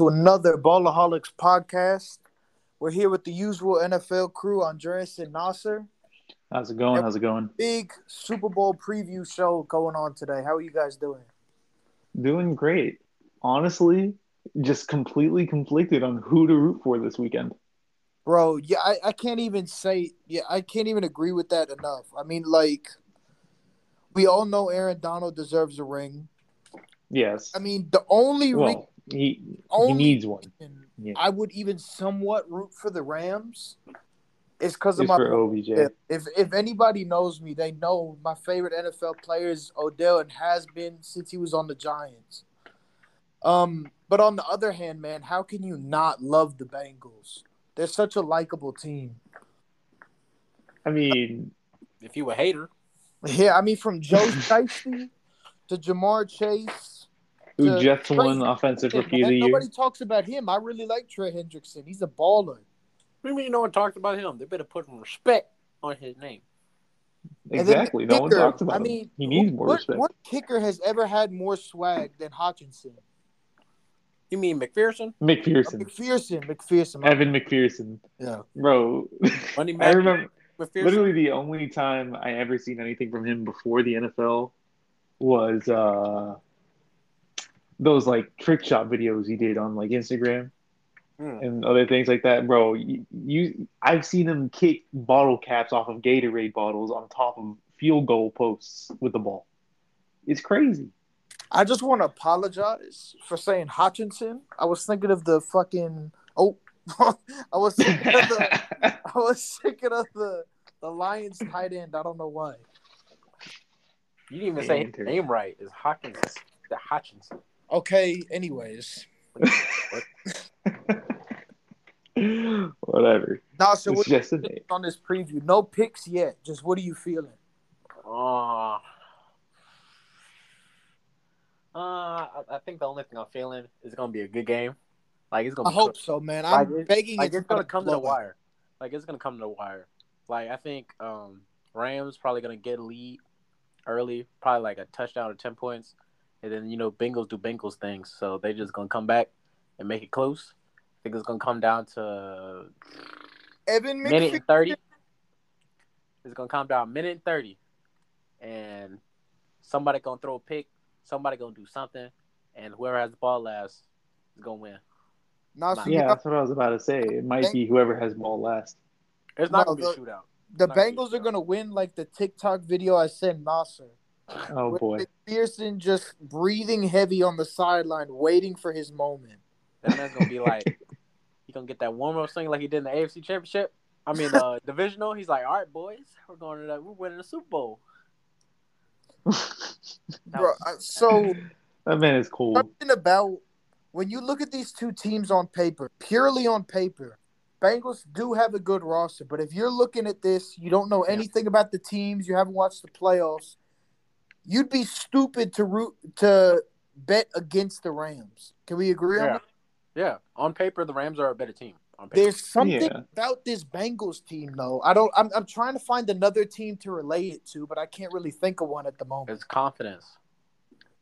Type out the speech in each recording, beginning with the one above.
to another Ballaholics podcast. We're here with the usual NFL crew, Andreas and Nasser. How's it going? How's it going? Big Super Bowl preview show going on today. How are you guys doing? Doing great. Honestly, just completely conflicted on who to root for this weekend. Bro, yeah, I, I can't even say yeah, I can't even agree with that enough. I mean, like we all know Aaron Donald deserves a ring. Yes. I mean, the only well, ring he only he needs one. Yeah. I would even somewhat root for the Rams It's because of Just my for OBJ. if, if if anybody knows me, they know my favorite NFL player is Odell and has been since he was on the Giants. Um, but on the other hand, man, how can you not love the Bengals? They're such a likable team. I mean, If you were a hater, Yeah, I mean from Joe Shiesty to Ja'Marr Chase. Who just Trey won offensive rookie of the year? Nobody talks about him. I really like Trey Hendrickson. He's a baller. we mean no one talked about him. They better put some respect on his name. Exactly. No one talks about him. I him. mean, he needs more what, respect. What kicker has ever had more swag than Hutchinson? You mean McPherson? McPherson. McPherson, McPherson. Evan McPherson. Yeah. Bro, Money I remember McPherson. literally the only time I ever seen anything from him before the NFL was uh those like trick shot videos he did on like Instagram Hmm. and other things like that, bro. You, you I've seen him kick bottle caps off of Gatorade bottles on top of field goal posts with the ball. It's crazy. I just want to apologize for saying Hutchinson. I was thinking of the fucking oh, I was thinking of the I was thinking of the the Lions tight end. I don't know why. You didn't even say his name right. It's Hockenson. The Hutchinson. Okay. Anyways, Whatever. nah. So It's what just a on this preview? No picks yet. Just what are you feeling? Uh, uh, I, I think the only thing I'm feeling is gonna be a good game. Like it's gonna. I be hope so, man. I'm Like, begging. like it's it's gonna not a come to the blowout. wire. Like it's gonna come to the wire. Like I think um Rams probably gonna get a lead early, probably like a touchdown or ten points, and then you know Bengals do Bengals things, so they just gonna come back and make it close. I think it's gonna come down to Evan minute McPherson. and thirty. It's gonna come down minute and thirty, and somebody gonna throw a pick, somebody gonna do something, and whoever has the ball last is gonna win. Nah, so Yeah, know, that's what I was about to say. It might be whoever has ball last. It's not No, gonna be a the- shootout. the not gonna Bengals are shootout. gonna win like the TikTok video I sent Nasser. Oh with boy. McPherson just breathing heavy on the sideline, waiting for his moment. That man's gonna be like, he gonna get that warm up thing like he did in the AFC Championship. I mean, uh, divisional. He's like, all right, boys, we're going to that. We're winning the Super Bowl. Bro, so That man is cool. something about when you look at these two teams on paper, purely on paper, Bengals do have a good roster. But if you're looking at this, you don't know Yeah. anything about the teams, you haven't watched the playoffs, you'd be stupid to root to bet against the Rams. Can we agree on yeah, that? yeah. On paper, the Rams are a better team. On paper, There's something Yeah. about this Bengals team, though. I don't. I'm, I'm trying to find another team to relate it to, but I can't really think of one at the moment. it's confidence.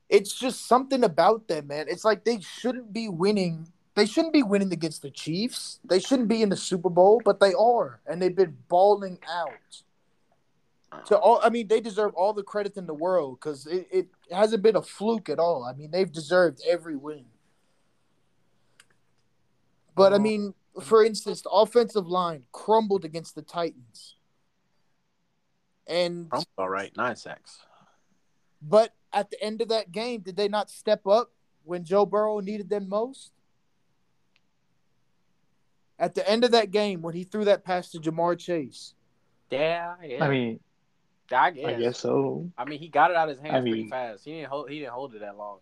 It's just something about them, man. It's like they shouldn't be winning. They shouldn't be winning against the Chiefs. They shouldn't be in the Super Bowl, but they are, and they've been balling out. To all, I mean, they deserve all the credit in the world because it, it hasn't been a fluke at all. I mean, they've deserved every win. But I uh-huh. mean, for instance, the offensive line crumbled against the Titans, and all right. Nine sacks. but at the end of that game, did they not step up when Joe Burrow needed them most? At the end of that game, when he threw that pass to Ja'Marr Chase, Yeah, yeah. I mean, I guess. I guess so. I mean, he got it out of his hands I pretty fast. He didn't hold. He didn't hold it that long.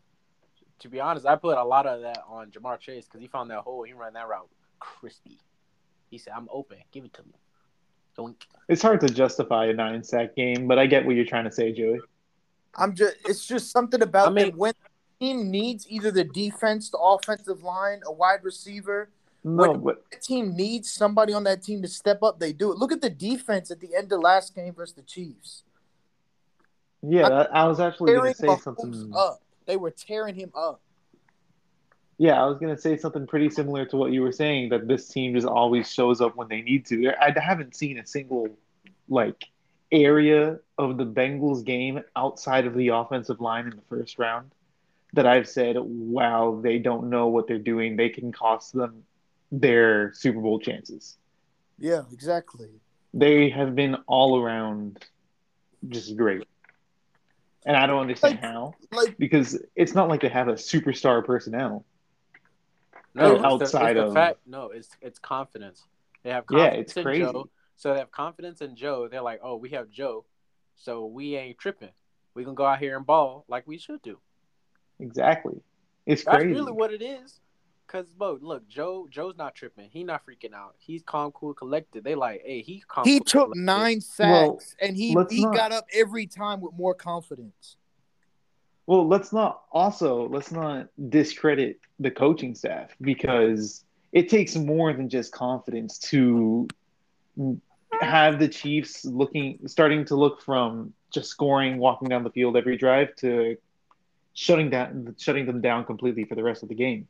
To be honest, I put a lot of that on Ja'Marr Chase because he found that hole. He ran that route crispy. He said, "I'm open. Give it to me." Doink. It's hard to justify a nine sack game, but I get what you're trying to say, Joey. I'm just it's just something about I mean- when the team needs either the defense, the offensive line, a wide receiver. No, When- but The team needs somebody on that team to step up. They do it. Look at the defense at the end of last game versus the Chiefs. yeah, I, I was actually going to say something. up. They were tearing him up. Yeah, I was gonna say something pretty similar to what you were saying that this team just always shows up when they need to. I haven't seen a single like area of the Bengals game outside of the offensive line in the first round that I've said, wow, they don't know what they're doing. They can cost them their Super Bowl chances. Yeah, exactly. They have been all around just great. And I don't understand Like- how. Like Because it's not like they have a superstar personnel. No, Like, it's the- outside it's the of- fact. No, it's it's confidence. They have Yeah, it's in crazy. Joe. So they have confidence in Joe. They're like, oh, we have Joe, so we ain't tripping. We can go out here and ball like we should do. Exactly. It's That's crazy. really what it is. Cause, bro, look, Joe, Joe's not tripping. He not freaking out. He's calm, cool, collected. They like, hey, he calm. he cool, took collected. nine sacks Well, and he he not- got up every time with more confidence. Well, let's not also let's not discredit the coaching staff because it takes more than just confidence to have the Chiefs looking starting to look from just scoring, walking down the field every drive to shutting down shutting them down completely for the rest of the game.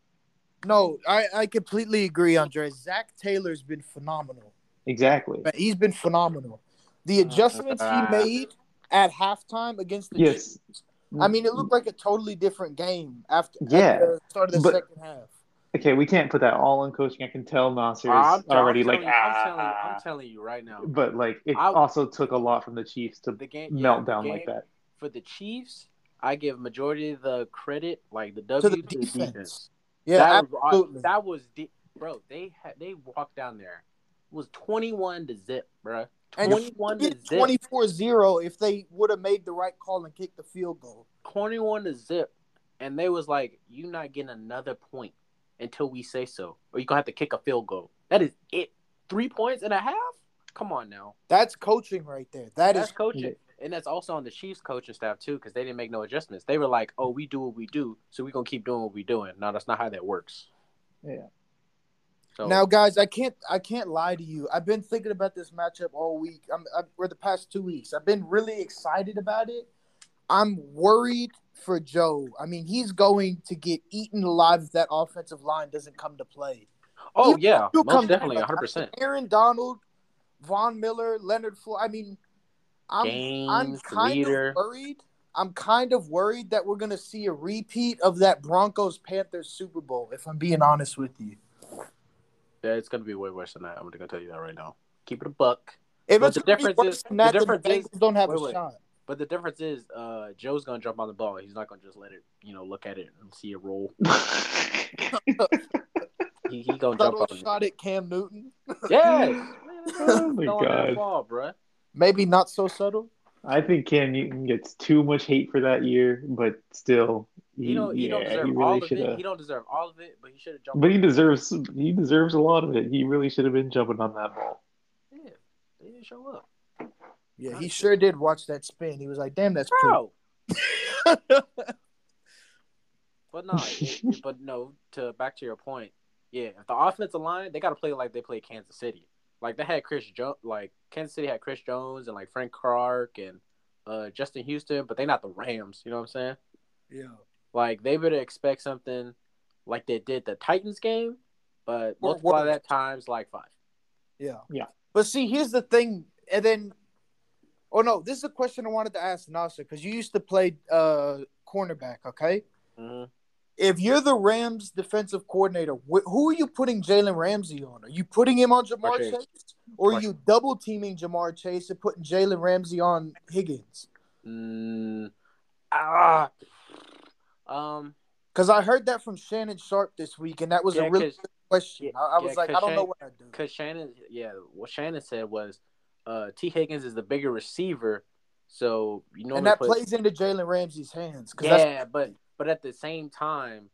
No, I, I completely agree, Andre. Zac Taylor's been phenomenal. Exactly. He's been phenomenal. The adjustments he made at halftime against the Yes. Chiefs, I mean, it looked like a totally different game after, Yeah, at the start of the but- second half. Okay, we can't put that all on coaching. I can tell Nasser I'm, is already I'm like telling you, I'm, telling you, ah. I'm telling you right now. But like it I- also took a lot from the Chiefs to The game, yeah, melt the down like that. for the Chiefs. I give majority of the credit, like the W, To to the the, defense. Yeah, that was, absolutely. that was bro. They had they walked down there. It was twenty one to zip, bro. Twenty one to zip. 24 0 if they would have made the right call and kicked the field goal. 21 to zip, and they was like, "You not getting another point until we say so, or you gonna have to kick a field goal." That is it. Three points and a half. Come on now, That's coaching right there. That that's is coaching. And that's also on the Chiefs coaching staff too, because they didn't make no adjustments. They were like, "Oh, we do what we do, so we're gonna keep doing what we're doing." No, that's not how that works. Yeah. So Now, guys, I can't I can't lie to you. I've been thinking about this matchup all week. I'm, i or the past two weeks. I've been really excited about it. I'm worried for Joe. I mean, he's going to get eaten alive if that offensive line doesn't come to play. oh yeah, most definitely, back. 100. percent Aaron Donald, Von Miller, Leonard Floyd. I mean, I'm I'm kind leader. of worried. I'm kind of worried that we're gonna see a repeat of that Broncos Panthers Super Bowl. If I'm being honest with you, Yeah, it's gonna be way worse than that. I'm gonna tell you that right now. Keep it a buck. if But it's the gonna be difference worse is- than the that, then difference the is- Bengals don't have wait, a wait. shot. But the difference is, uh, Joe's gonna jump on the ball. He's not gonna just let it, you know, look at it and see it roll. He, he gonna jump Subtle on it. shot at Cam Newton. Yes. Oh my God. ball, bruh. Maybe not so subtle. I think Cam Newton gets too much hate for that year, but still, he, He don't. He yeah, don't deserve he all really of should it. He don't deserve all of it, but he should have jumped. But on he it. deserves he deserves a lot of it. He really should have been jumping on that ball. Yeah, they didn't show up, Yeah, he sure did watch that spin. He was like, "Damn, that's bro. pretty." But no, it- but no. To back to your point, yeah. If the offensive line, they got to play like they play Kansas City. Like they had Chris Jones, like Kansas City had Chris Jones and like Frank Clark and uh, Justin Houston, but they not the Rams. You know what I'm saying? yeah. Like they better expect something like they did the Titans game, but Or multiply worse. that times like five. Yeah. Yeah. But see, here's the thing, and then, oh no, this is a question I wanted to ask Nasser because you used to play uh cornerback. Okay, Mm-hmm. If you're the Rams defensive coordinator, wh- who are you putting Jalen Ramsey on? Are you putting him on Ja'Marr Chase. Chase, or are you double teaming Ja'Marr Chase and putting Jalen Ramsey on Higgins? Mm, ah, um, Because I heard that from Shannon Sharpe this week, and that was Yeah, a really good question. yeah, I, I was yeah, like, I don't know what I do. because Shannon, yeah, what Shannon said was, uh, Tee Higgins is the bigger receiver, so you know And that plays into Jalen Ramsey's hands. Because Yeah, but but at the same time,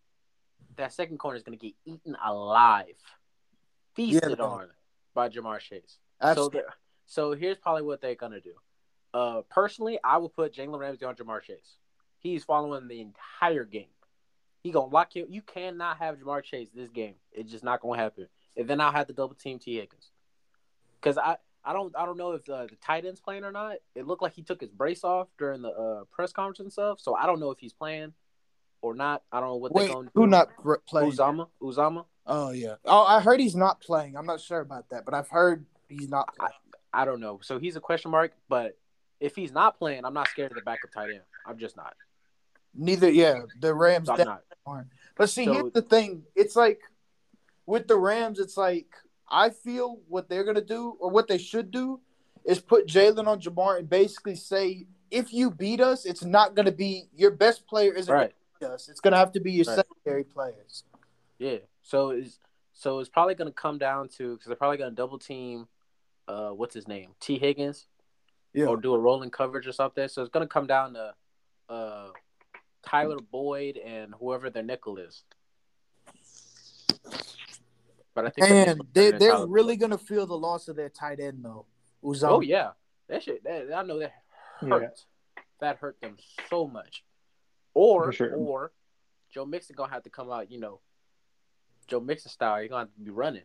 that second corner is going to get eaten alive, feasted man. on by Ja'Marr Chase. So, so here's probably what they're gonna do. Uh, personally, I would put Jalen Ramsey on Ja'Marr Chase. He's following the entire game. He gonna lock you. You cannot have Ja'Marr Chase this game. It's just not gonna happen. And then I'll have to double team Tee Higgins. Cause I, I don't I don't know if the, the tight end's playing or not. It looked like he took his brace off during the uh, press conference and stuff. So I don't know if he's playing. Or not. I don't know what Wait, they're gonna who do. not pr- playing? Uzomah? Uzomah? Oh yeah. Oh, I heard he's not playing. I'm not sure about that, but I've heard he's not playing. I don't know. So he's a question mark, but if he's not playing, I'm not scared of the backup tight end. I'm just not. Neither. Yeah, the Rams I'm not. aren't. But see, So- here's the thing. It's like with the Rams, it's like I feel what they're gonna do or what they should do is put Jalen on Ja'Marr and basically say, if you beat us, it's not gonna be your best player isn't Right. Gonna beat us. It's gonna have to be your Right. secondary players. Yeah. So is so it's probably gonna come down to because they're probably gonna double team. Uh, what's his name? Tee Higgins. Yeah. Or do a rolling coverage or something. So it's gonna come down to uh Tyler Boyd and whoever their nickel is. But I think And nickel they better than they're Tyler really Boyd. gonna feel the loss of their tight end though. Uzomah. Oh yeah, that shit. That, I know that hurt. Yeah. That hurt them so much. Or sure. or Joe Mixon gonna have to come out. You know, Joe Mixon style. He's gonna have to be running.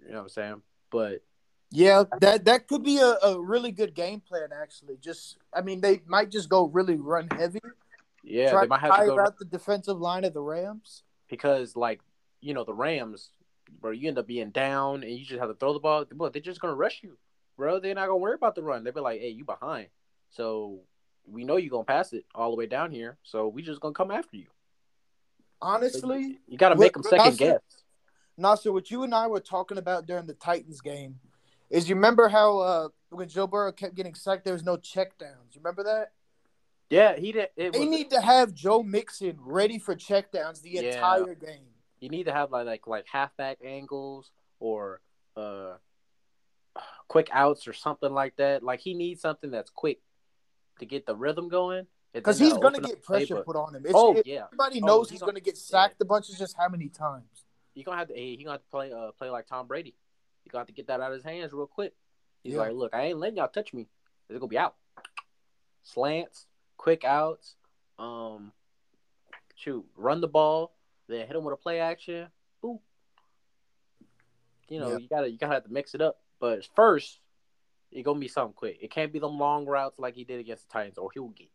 You know what I'm saying? But Yeah, that that could be a, a really good game plan. Actually, just I mean, they might just go really run heavy. yeah, try they might have to go out the defensive line of the Rams. because like you know the Rams, bro. You end up being down and you just have to throw the ball. But they're just gonna rush you, bro. They're not gonna worry about the run. They'll be like, hey, you behind, so we know you're gonna pass it all the way down here. So we just gonna come after you. Honestly, You got to make them second Nasser- guess. Nasser, what you and I were talking about during the Titans game is you remember how uh, when Joe Burrow kept getting sacked, there was no checkdowns. You remember that? Yeah, he did. It They was, need to have Joe Mixon ready for checkdowns the Yeah. entire game. you need to have like like like halfback angles or uh quick outs or something like that. Like he needs something that's quick to get the rhythm going. Because he's going to get pressure put on him. It's, Oh it- yeah, everybody Oh, knows he he's gonna- going to get sacked a bunch. It's just how many times. you gonna have to. He gonna have to play uh play like Tom Brady. You gonna have to get that out of his hands real quick. He's Yeah. like, look, I ain't letting y'all touch me. It's gonna be out. Slants, quick outs, um, shoot, run the ball, then hit him with a play action. Boop. You know, Yeah. you gotta you gotta have to mix it up. But first, it gonna be something quick. It can't be them long routes like he did against the Titans, or he'll get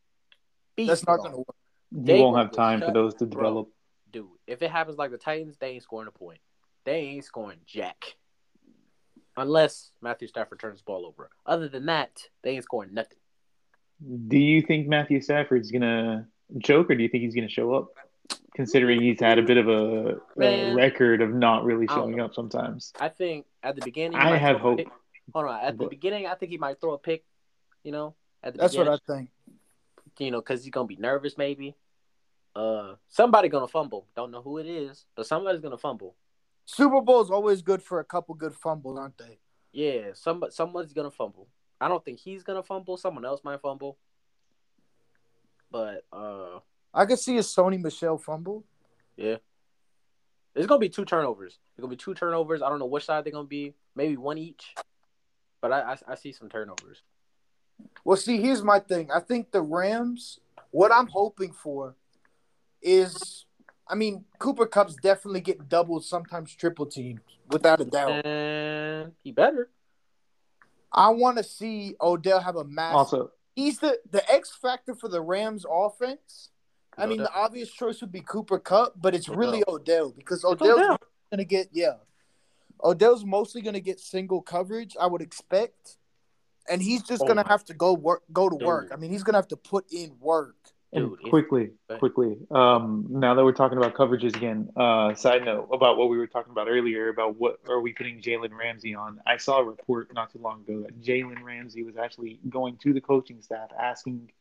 beat. That's not going to work. You They won't have time for those to bro. develop. dude. If it happens like the Titans, they ain't scoring a point. They ain't scoring jack. Unless Matthew Stafford turns the ball over. Other than that, they ain't scoring nothing. Do you think Matthew Stafford's gonna choke, or do you think he's gonna show up? Considering he's had a bit of a, a record of not really showing up sometimes. I think at the beginning, I have hope. pick. Hold on, at the But- beginning, I think he might throw a pick. You know, at the That's what I think. you know, because he's gonna be nervous. Maybe, uh, somebody gonna fumble. Don't know who it is, but somebody's gonna fumble. Super Bowl's always good for a couple good fumbles, aren't they? Yeah, some someone's gonna fumble. I don't think he's gonna fumble. Someone else might fumble. But uh, I could see a Sony Michel fumble. Yeah. There's gonna be two turnovers. There's gonna be two turnovers. I don't know which side they're gonna be. Maybe one each. But I, I, I see some turnovers. Well, see, here's my thing. I think the Rams, what I'm hoping for is, I mean, Cooper Kupp's definitely getting doubled, sometimes triple teamed, without a doubt. And he better. I want to see Odell have a massive. Also, he's the the X factor for the Rams offense. I mean, the obvious choice would be Cooper Kupp, but it's really Odell because Odell's Odell. going to get yeah. Odell's mostly going to get single coverage, I would expect, and he's just Oh going to have to go work, go to work. I mean, he's going to have to put in work. and Dude, if- quickly, Go ahead. quickly. Um, now that we're talking about coverages again, uh, side note about what we were talking about earlier about what are we putting Jalen Ramsey on? I saw a report not too long ago that Jalen Ramsey was actually going to the coaching staff asking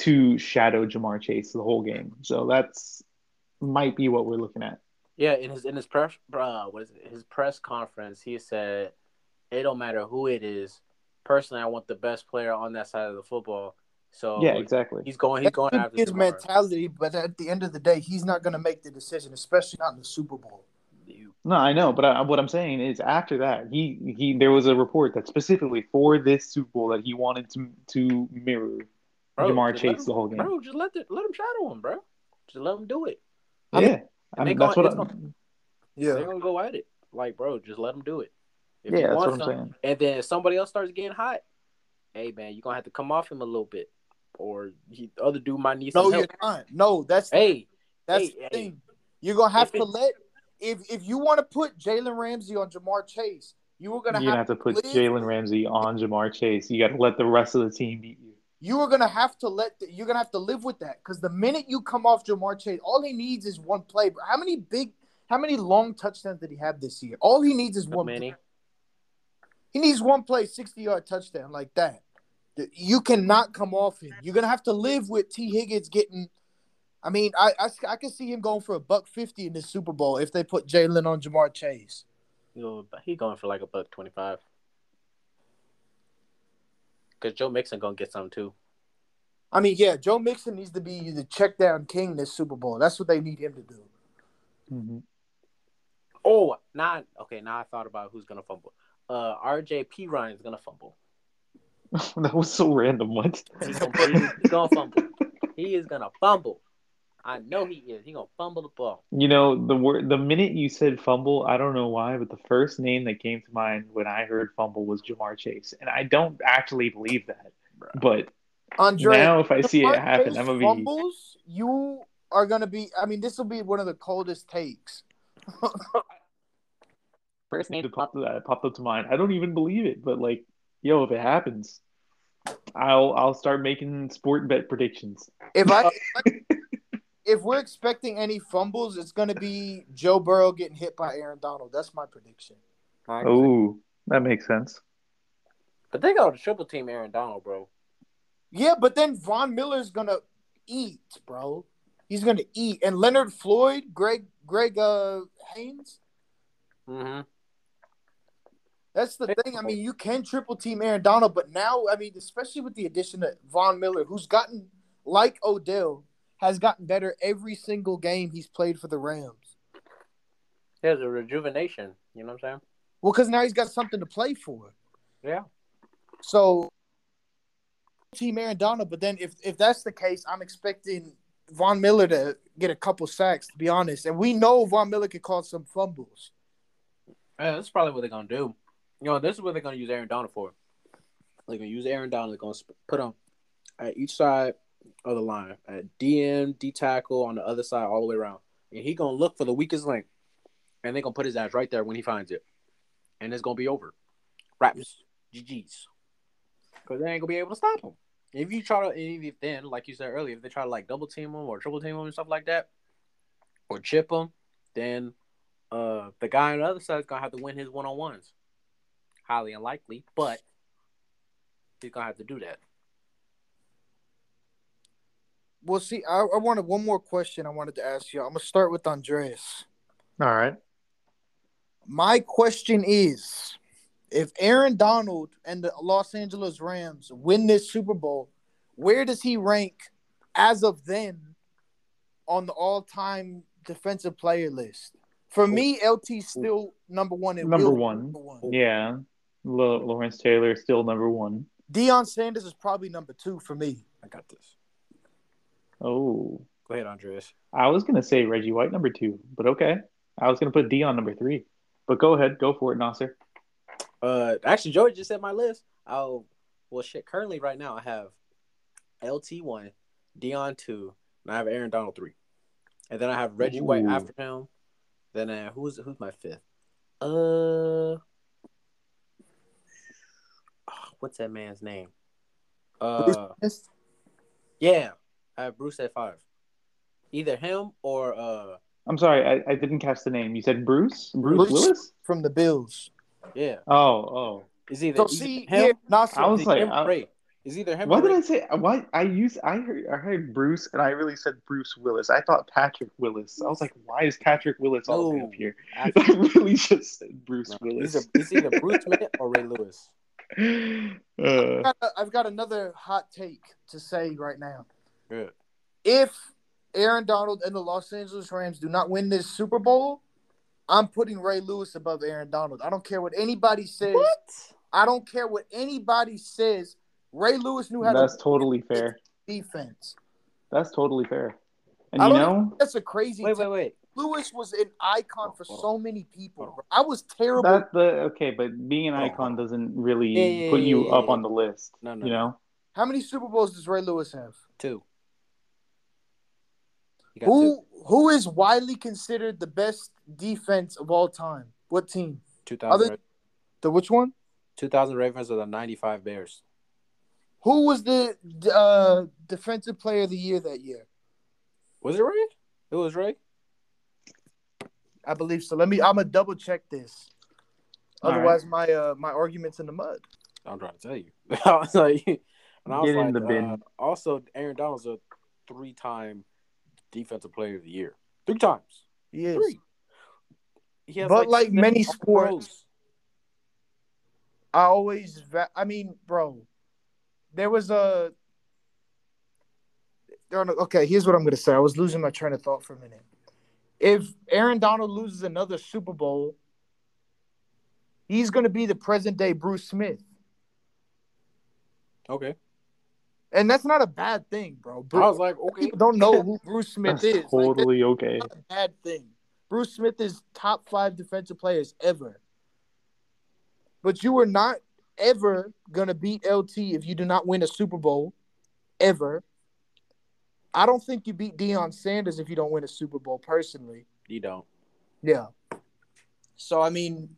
to shadow Ja'Marr Chase the whole game. So that's might be what we're looking at. Yeah, in his in his press uh, what is it? His press conference, he said, "It don't matter who it is. Personally, I want the best player on that side of the football." So yeah, exactly. he's going. He's That's going after his Ja'Marr. mentality, but at the end of the day, he's not going to make the decision, especially not in the Super Bowl. No, I know, but I, what I'm saying is after that, he he there was a report that specifically for this Super Bowl that he wanted to to mirror Bro, Ja'Marr Chase him- the whole game. Bro, just let the, let him shadow him, bro. Just let him do it. I mean- yeah, I they mean gonna- that's what. it's I, gonna- Yeah, They're gonna go at it. Like, bro, just let them do it. If yeah, that's what I'm some- saying. And then if somebody else starts getting hot, hey man, you're gonna have to come off him a little bit, or he, the other dude might need some no, you're help. not. No, that's Hey, That's Hey, the hey. thing. You're gonna have If to let if if you want to put Jalen Ramsey on Ja'Marr Chase, you were gonna You're gonna have, have to put Jalen Ramsey on Ja'Marr Chase. You got to let the rest of the team beat you. You are gonna have to let the, you're gonna have to live with that because the minute you come off Ja'Marr Chase, all he needs is one play. How many big, how many long touchdowns did he have this year? All he needs is Too one. many. He needs one play, sixty yard touchdown like that. You cannot come off him. You're gonna have to live with Tee Higgins getting. I mean, I I, I can see him going for a buck fifty in this Super Bowl if they put Jalen on Ja'Marr Chase. You know, he going for like a buck twenty five. Cause Joe Mixon gonna get some too. I mean, yeah, Joe Mixon needs to be the check down king this Super Bowl. That's what they need him to do. Mhm. Oh, now okay. Now I thought about who's gonna fumble. Uh, RJ P Ryan's gonna fumble. that was so random. What? He's gonna, he's, he's gonna fumble. He is gonna fumble. I know he is. He gonna fumble the ball. You know, the word the minute you said fumble, I don't know why, but the first name that came to mind when I heard fumble was Ja'Marr Chase, and I don't actually believe that. But Andre, now, if I see it happen, Chase I'm gonna be. fumbles. You are gonna be. I mean, this will be one of the coldest takes. First name It popped, that popped up to mind. I don't even believe it, but like, yo, if it happens, I'll I'll start making sport bet predictions. If I if we're expecting any fumbles, it's gonna be Joe Burrow getting hit by Aaron Donald. That's my prediction. Oh, that makes sense. But they got a triple team Aaron Donald, bro. Yeah, but then Von Miller's gonna eat, bro. He's gonna eat, and Leonard Floyd, Greg Greg uh, Haynes. Mm-hmm. That's the thing. I mean, you can triple team Aaron Donald, but now, I mean, especially with the addition of Von Miller, who's gotten like Odell, has gotten better every single game he's played for the Rams. There's a rejuvenation. You know what I'm saying? Well, because now he's got something to play for. Yeah. So, team Aaron Donald, but then if if that's the case, I'm expecting Von Miller to get a couple sacks. To be honest, and we know Von Miller could cause some fumbles. Yeah, that's probably what they're gonna do. You know, this is what they're gonna use Aaron Donald for. They're gonna use Aaron Donald. They're gonna put him at each side of the line, at DM, D tackle on the other side, all the way around, and he gonna look for the weakest link, and they're gonna put his ass right there when he finds it, and it's gonna be over. Raps, GGs, because they ain't gonna be able to stop him. If you try to, if then, like you said earlier, if they try to like double team him or triple team him and stuff like that, or chip him, then uh the guy on the other side is gonna have to win his one on ones. Highly unlikely, but he's gonna have to do that. Well, see, I, I wanted one more question. I wanted to ask you. I'm gonna start with Andreas. All right. My question is if Aaron Donald and the Los Angeles Rams win this Super Bowl, where does he rank as of then on the all time defensive player list? For me, LT's still number one and Number one. Number one. Yeah. L- Lawrence Taylor is still number one. Deion Sanders is probably number two for me. I got this. Oh, Go ahead, Andreas. I was gonna say Reggie White number two, but okay. I was gonna put Deion number three, but go ahead, go for it, Nasser. Uh, actually, Joey just said my list. Oh, well, shit. Currently, right now, I have LT one, Deion two, and I have Aaron Donald three, and then I have Reggie White after him. Then uh, who's who's my fifth? Uh, what's that man's name? Uh, yeah, I have Bruce at five. Either him or uh, I'm sorry, I, I didn't catch the name. You said Bruce? Bruce, Bruce. Willis? From the Bills. yeah, Oh, oh. Is either, So either see, him. here, Nasser, I was like, him or I- Ray. It's either him. What or did Ray. I say? What I used? I heard. I heard Bruce, and I really said Bruce Willis. I thought Patrick Willis. I was like, why is Patrick Willis all the way up here? After- I really just said Bruce No, Willis. It's, a, it's either Bruce Smith or Ray Lewis. Uh, I've got, I've got another hot take to say right now. Good. if Aaron Donald and the Los Angeles Rams do not win this Super Bowl, I'm putting Ray Lewis above Aaron Donald. I don't care what anybody says. I don't care what anybody says. Ray Lewis knew how that's to totally fair. defense. That's totally fair. And I you know That's a crazy. Wait, take. wait, wait. Lewis was an icon for so oh. many people. I was terrible. that the okay, but being an Oh. icon doesn't really Yeah, yeah, put yeah, you yeah, up yeah. on the list. No, no. You know, How many Super Bowls does Ray Lewis have? Two. You got two. Who who is widely considered the best defense of all time? What team? 2000, Other- The which one? 2000 Ravens or the 95 Bears? Who was the uh, defensive player of the year that year? Was it Ray? It was Ray. I believe so. Let me. I'm gonna double check this. All right. Otherwise, my uh my argument's in the mud. I'm trying to tell you. I was like, and I was Get in like, the bin. uh, also, Aaron Donald's a three-time defensive player of the year. Three times. He is. Three. He has But like seven many sports- I always. Va- I mean, bro, there was a. there are no- Okay, here's what I'm gonna say. I was losing my train of thought for a minute. If Aaron Donald loses another Super Bowl, he's gonna be the present day Bruce Smith, Okay. And that's not a bad thing, bro. I was like, okay. People don't know who Bruce Smith That's is. Like, totally okay. not a bad thing. Bruce Smith is top five defensive players ever. But you are not ever gonna beat LT if you do not win a Super Bowl, ever. I don't think you beat Deion Sanders if you don't win a Super Bowl. Personally, You don't. yeah. So I mean,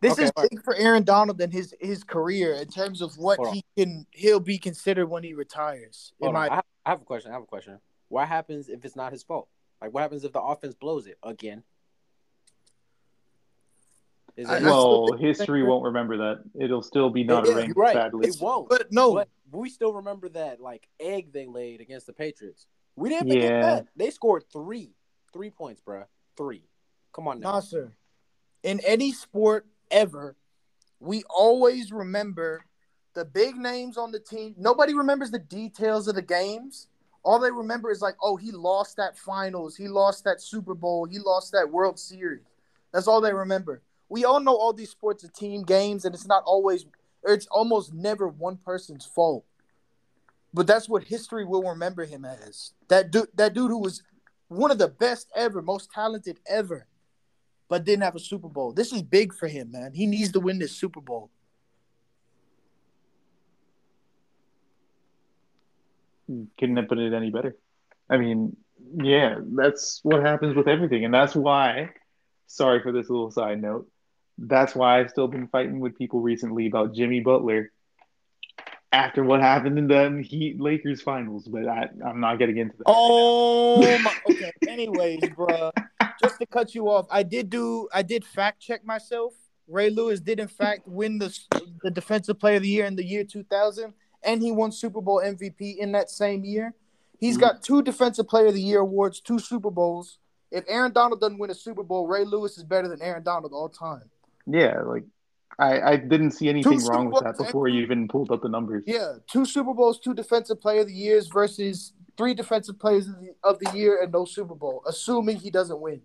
this Okay, is all right. big for Aaron Donald and his his career in terms of what Hold on. he can he'll be considered when he retires. In Hold my I, have, I have a question. I have a question. What happens if it's not his fault? Like, what happens if the offense blows it again? Is it, I still Well, history won't remember that. It'll still be not Yeah, arranged right. badly. It won't. but no, But we still remember that like egg they laid against the Patriots. We didn't forget Yeah. that. They scored three, three points, bruh. Three. Come on now. Nah, sir. In any sport ever, we always remember the big names on the team. Nobody remembers the details of the games. All they remember is like, oh, he lost that finals, he lost that Super Bowl, he lost that World Series. That's all they remember. We all know all these sports are team games, and it's not always, it's almost never one person's fault. But that's what history will remember him as. That dude, that dude who was one of the best ever, most talented ever, but didn't have a Super Bowl. This is big for him, man. He needs to win this Super Bowl. Couldn't have put it any better. I mean, yeah, that's what happens with everything, and that's why. Sorry for this little side note. That's why I've still been fighting with people recently about Jimmy Butler after what happened in the Heat Lakers finals, but I, I'm not getting into that. Oh my. Okay. Anyways, bruh, just to cut you off, I did do. I did fact check myself. Ray Lewis did in fact win the the Defensive Player of the Year in the year 2000, and he won Super Bowl MVP in that same year. He's mm-hmm. got two Defensive Player of the Year awards, two Super Bowls. If Aaron Donald doesn't win a Super Bowl, Ray Lewis is better than Aaron Donald all time. Yeah, like I, I didn't see anything Super wrong with that before you even pulled up the numbers. Yeah, two Super Bowls, two Defensive Player of the Years versus three Defensive Players of the, of the Year and no Super Bowl, assuming he doesn't win.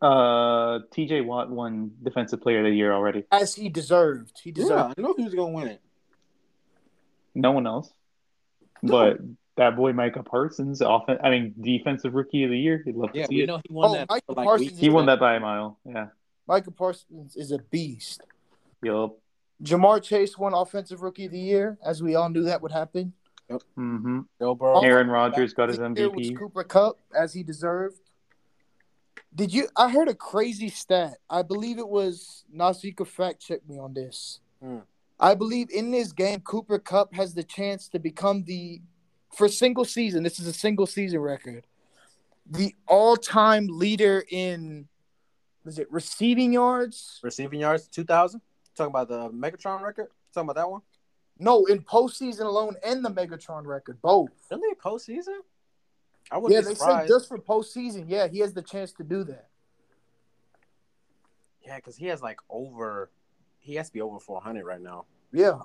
Uh, TJ Watt won Defensive Player of the Year already. As he deserved. He deserved. Yeah, I know he was gonna win it. No one else. But that boy Micah Parsons, offen- I mean, Defensive Rookie of the Year. He'd love to Yeah, see we it. know he won Oh, that. Michael for, like, Parsons he won that by a mile. Yeah. Michael Parsons is a beast. Yup. Ja'Marr Chase won Offensive Rookie of the Year, as we all knew that would happen. Yep. Mm-hmm. Joe Burrow. Aaron Rodgers got his The was MVP. Cooper Kupp, as he deserved. Did you? I heard a crazy stat. I believe it was Nasika fact check me on this. Hmm. I believe in this game, Cooper Kupp has the chance to become the, for single season. This is a single season record, the all-time leader in, was it receiving yards? Receiving yards, two thousand. Talking about the Megatron record. Talking about that one. No, in postseason alone and the Megatron record, both. Really, postseason? I Yeah, wouldn't they said just for postseason. Yeah, he has the chance to do that. Yeah, because he has like over. He has to be over four hundred right now. Yeah,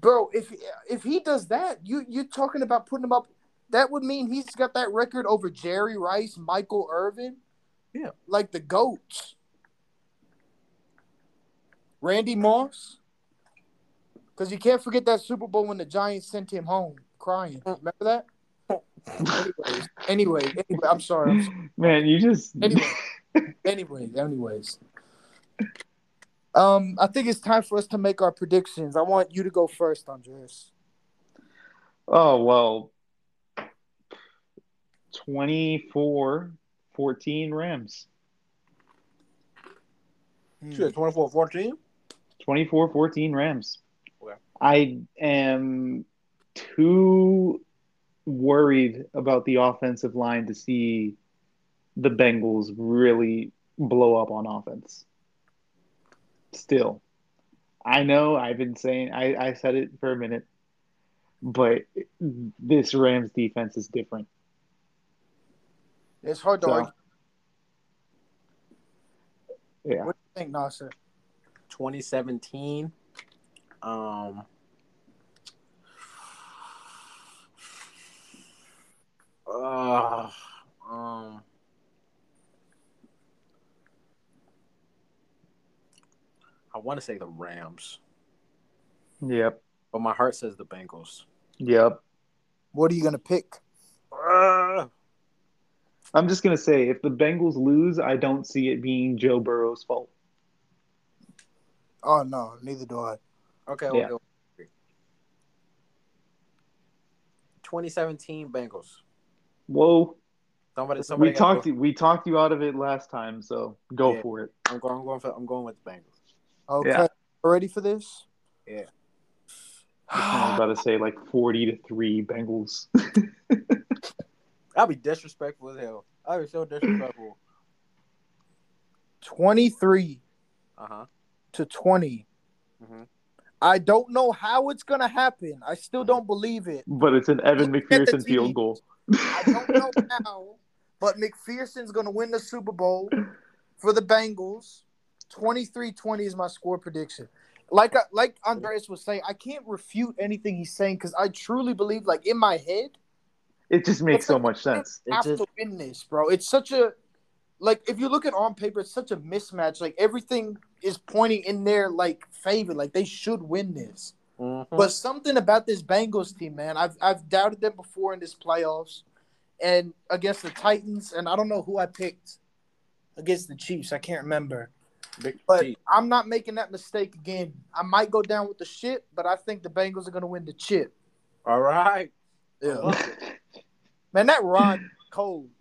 bro. If if he does that, you you're talking about putting him up. That would mean he's got that record over Jerry Rice, Michael Irvin. Yeah. like the goats. Randy Moss. Because you can't forget that Super Bowl when the Giants sent him home crying. Remember that? anyways, anyway, anyway, I'm sorry. I'm sorry. Man, you just. Anyway. Anyways, anyways. Um, I think it's time for us to make our predictions. I want you to go first, Andres. Oh well, 24 14 Rams. Hmm. Shit, 24 14? 24 14 Rams. Okay. I am too worried about the offensive line to see the Bengals really blow up on offense. Still, I know I've been saying, I, I said it for a minute, but this Rams defense is different. It's hard to So, argue. Yeah. What do you think, Nasser? 2017. Um, uh, um, I want to say the Rams, Yep. but my heart says the Bengals. Yep. What are you gonna pick? Uh, I'm just going to say if the Bengals lose, I don't see it being Joe Burrow's fault. Oh no, neither do I. okay, Yeah. okay. 2017 Bengals. Whoa. Somebody, somebody we talked go. you, we talked you out of it last time, so go Yeah. for it. I'm going. I'm going. For, I'm going with the Bengals. Okay, Yeah. ready for this? Yeah. I was about to say like 40 to 3 Bengals. I'll be disrespectful as hell. I'll be so disrespectful. Twenty-three Uh huh. to 20 Mhm. I don't know how it's gonna happen. I still don't believe it. but it's an Evan McPherson field goal. I don't know how, but McPherson's gonna win the Super Bowl for the Bengals. 23-20 is my score prediction. Like I, like Andreas was saying, I can't refute anything he's saying because I truly believe, like in my head, It just makes so much sense. It have just- to win this, bro. It's such a like if you look at on paper, it's such a mismatch. Like everything is pointing in their like favor. Like they should win this. Mhm. But something about this Bengals team, man, I've I've doubted them before in this playoffs, and against the Titans, and I don't know who I picked against the Chiefs. I can't remember, Big but T. I'm not making that mistake again. I might go down with the ship, but I think the Bengals are gonna win the chip. All right. Yeah, man, that run cold.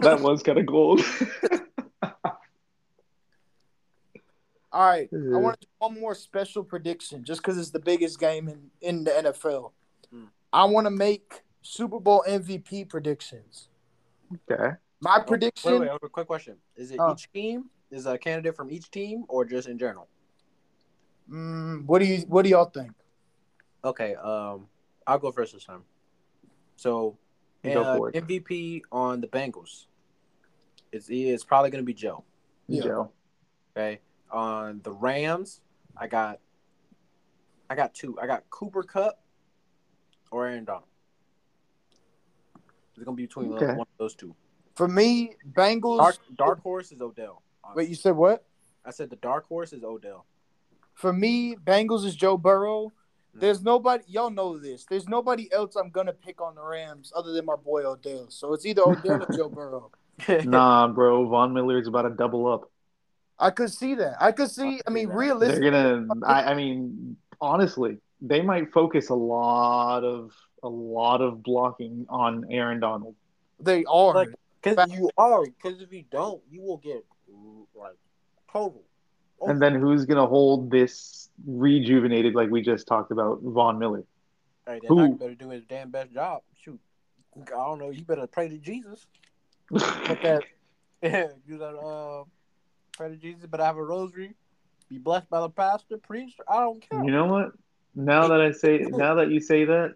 that was kind of gold. All right, I want to do one more special prediction, just because it's the biggest game in in the NFL. Hmm. I want to make Super Bowl MVP predictions. okay. My prediction. Wait, wait, wait, quick question. Is it Oh. each team? Is a candidate from each team or just in general? Mm, what do you What do y'all think? Okay, um, I'll go first this time. So, Go uh. MVP on the Bengals. It's it's probably gonna be Joe. Yeah. Joe. Okay, on the Rams, I got, I got two. I got Cooper Kupp or Aaron Donald. It's gonna be between Okay. one of those two. For me, Bengals. Dark dark horse is Odell. Wait, you said what? I said the dark horse is Odell. For me, Bengals is Joe Burrow. Hmm. There's nobody. Y'all know this. There's nobody else I'm gonna pick on the Rams other than my boy Odell. So it's either Odell or Joe Burrow. Nah, bro. Von Miller is about to double up. I could see that. I could see. I mean, They're They're realistically, gonna. I, I mean, honestly, they might focus a lot of a lot of blocking on Aaron Donald. they are. Like, Because you are. Because if you don't, you will get like total. And then who's gonna hold this rejuvenated, like we just talked about, Von Miller? Hey, Who? Better do his damn best job. Shoot, I don't know. You better pray to Jesus. Put that, that. Uh, pray to Jesus, but I have a rosary. Be blessed by the pastor, preach. I don't care. You know what? Now that I say, now that you say that,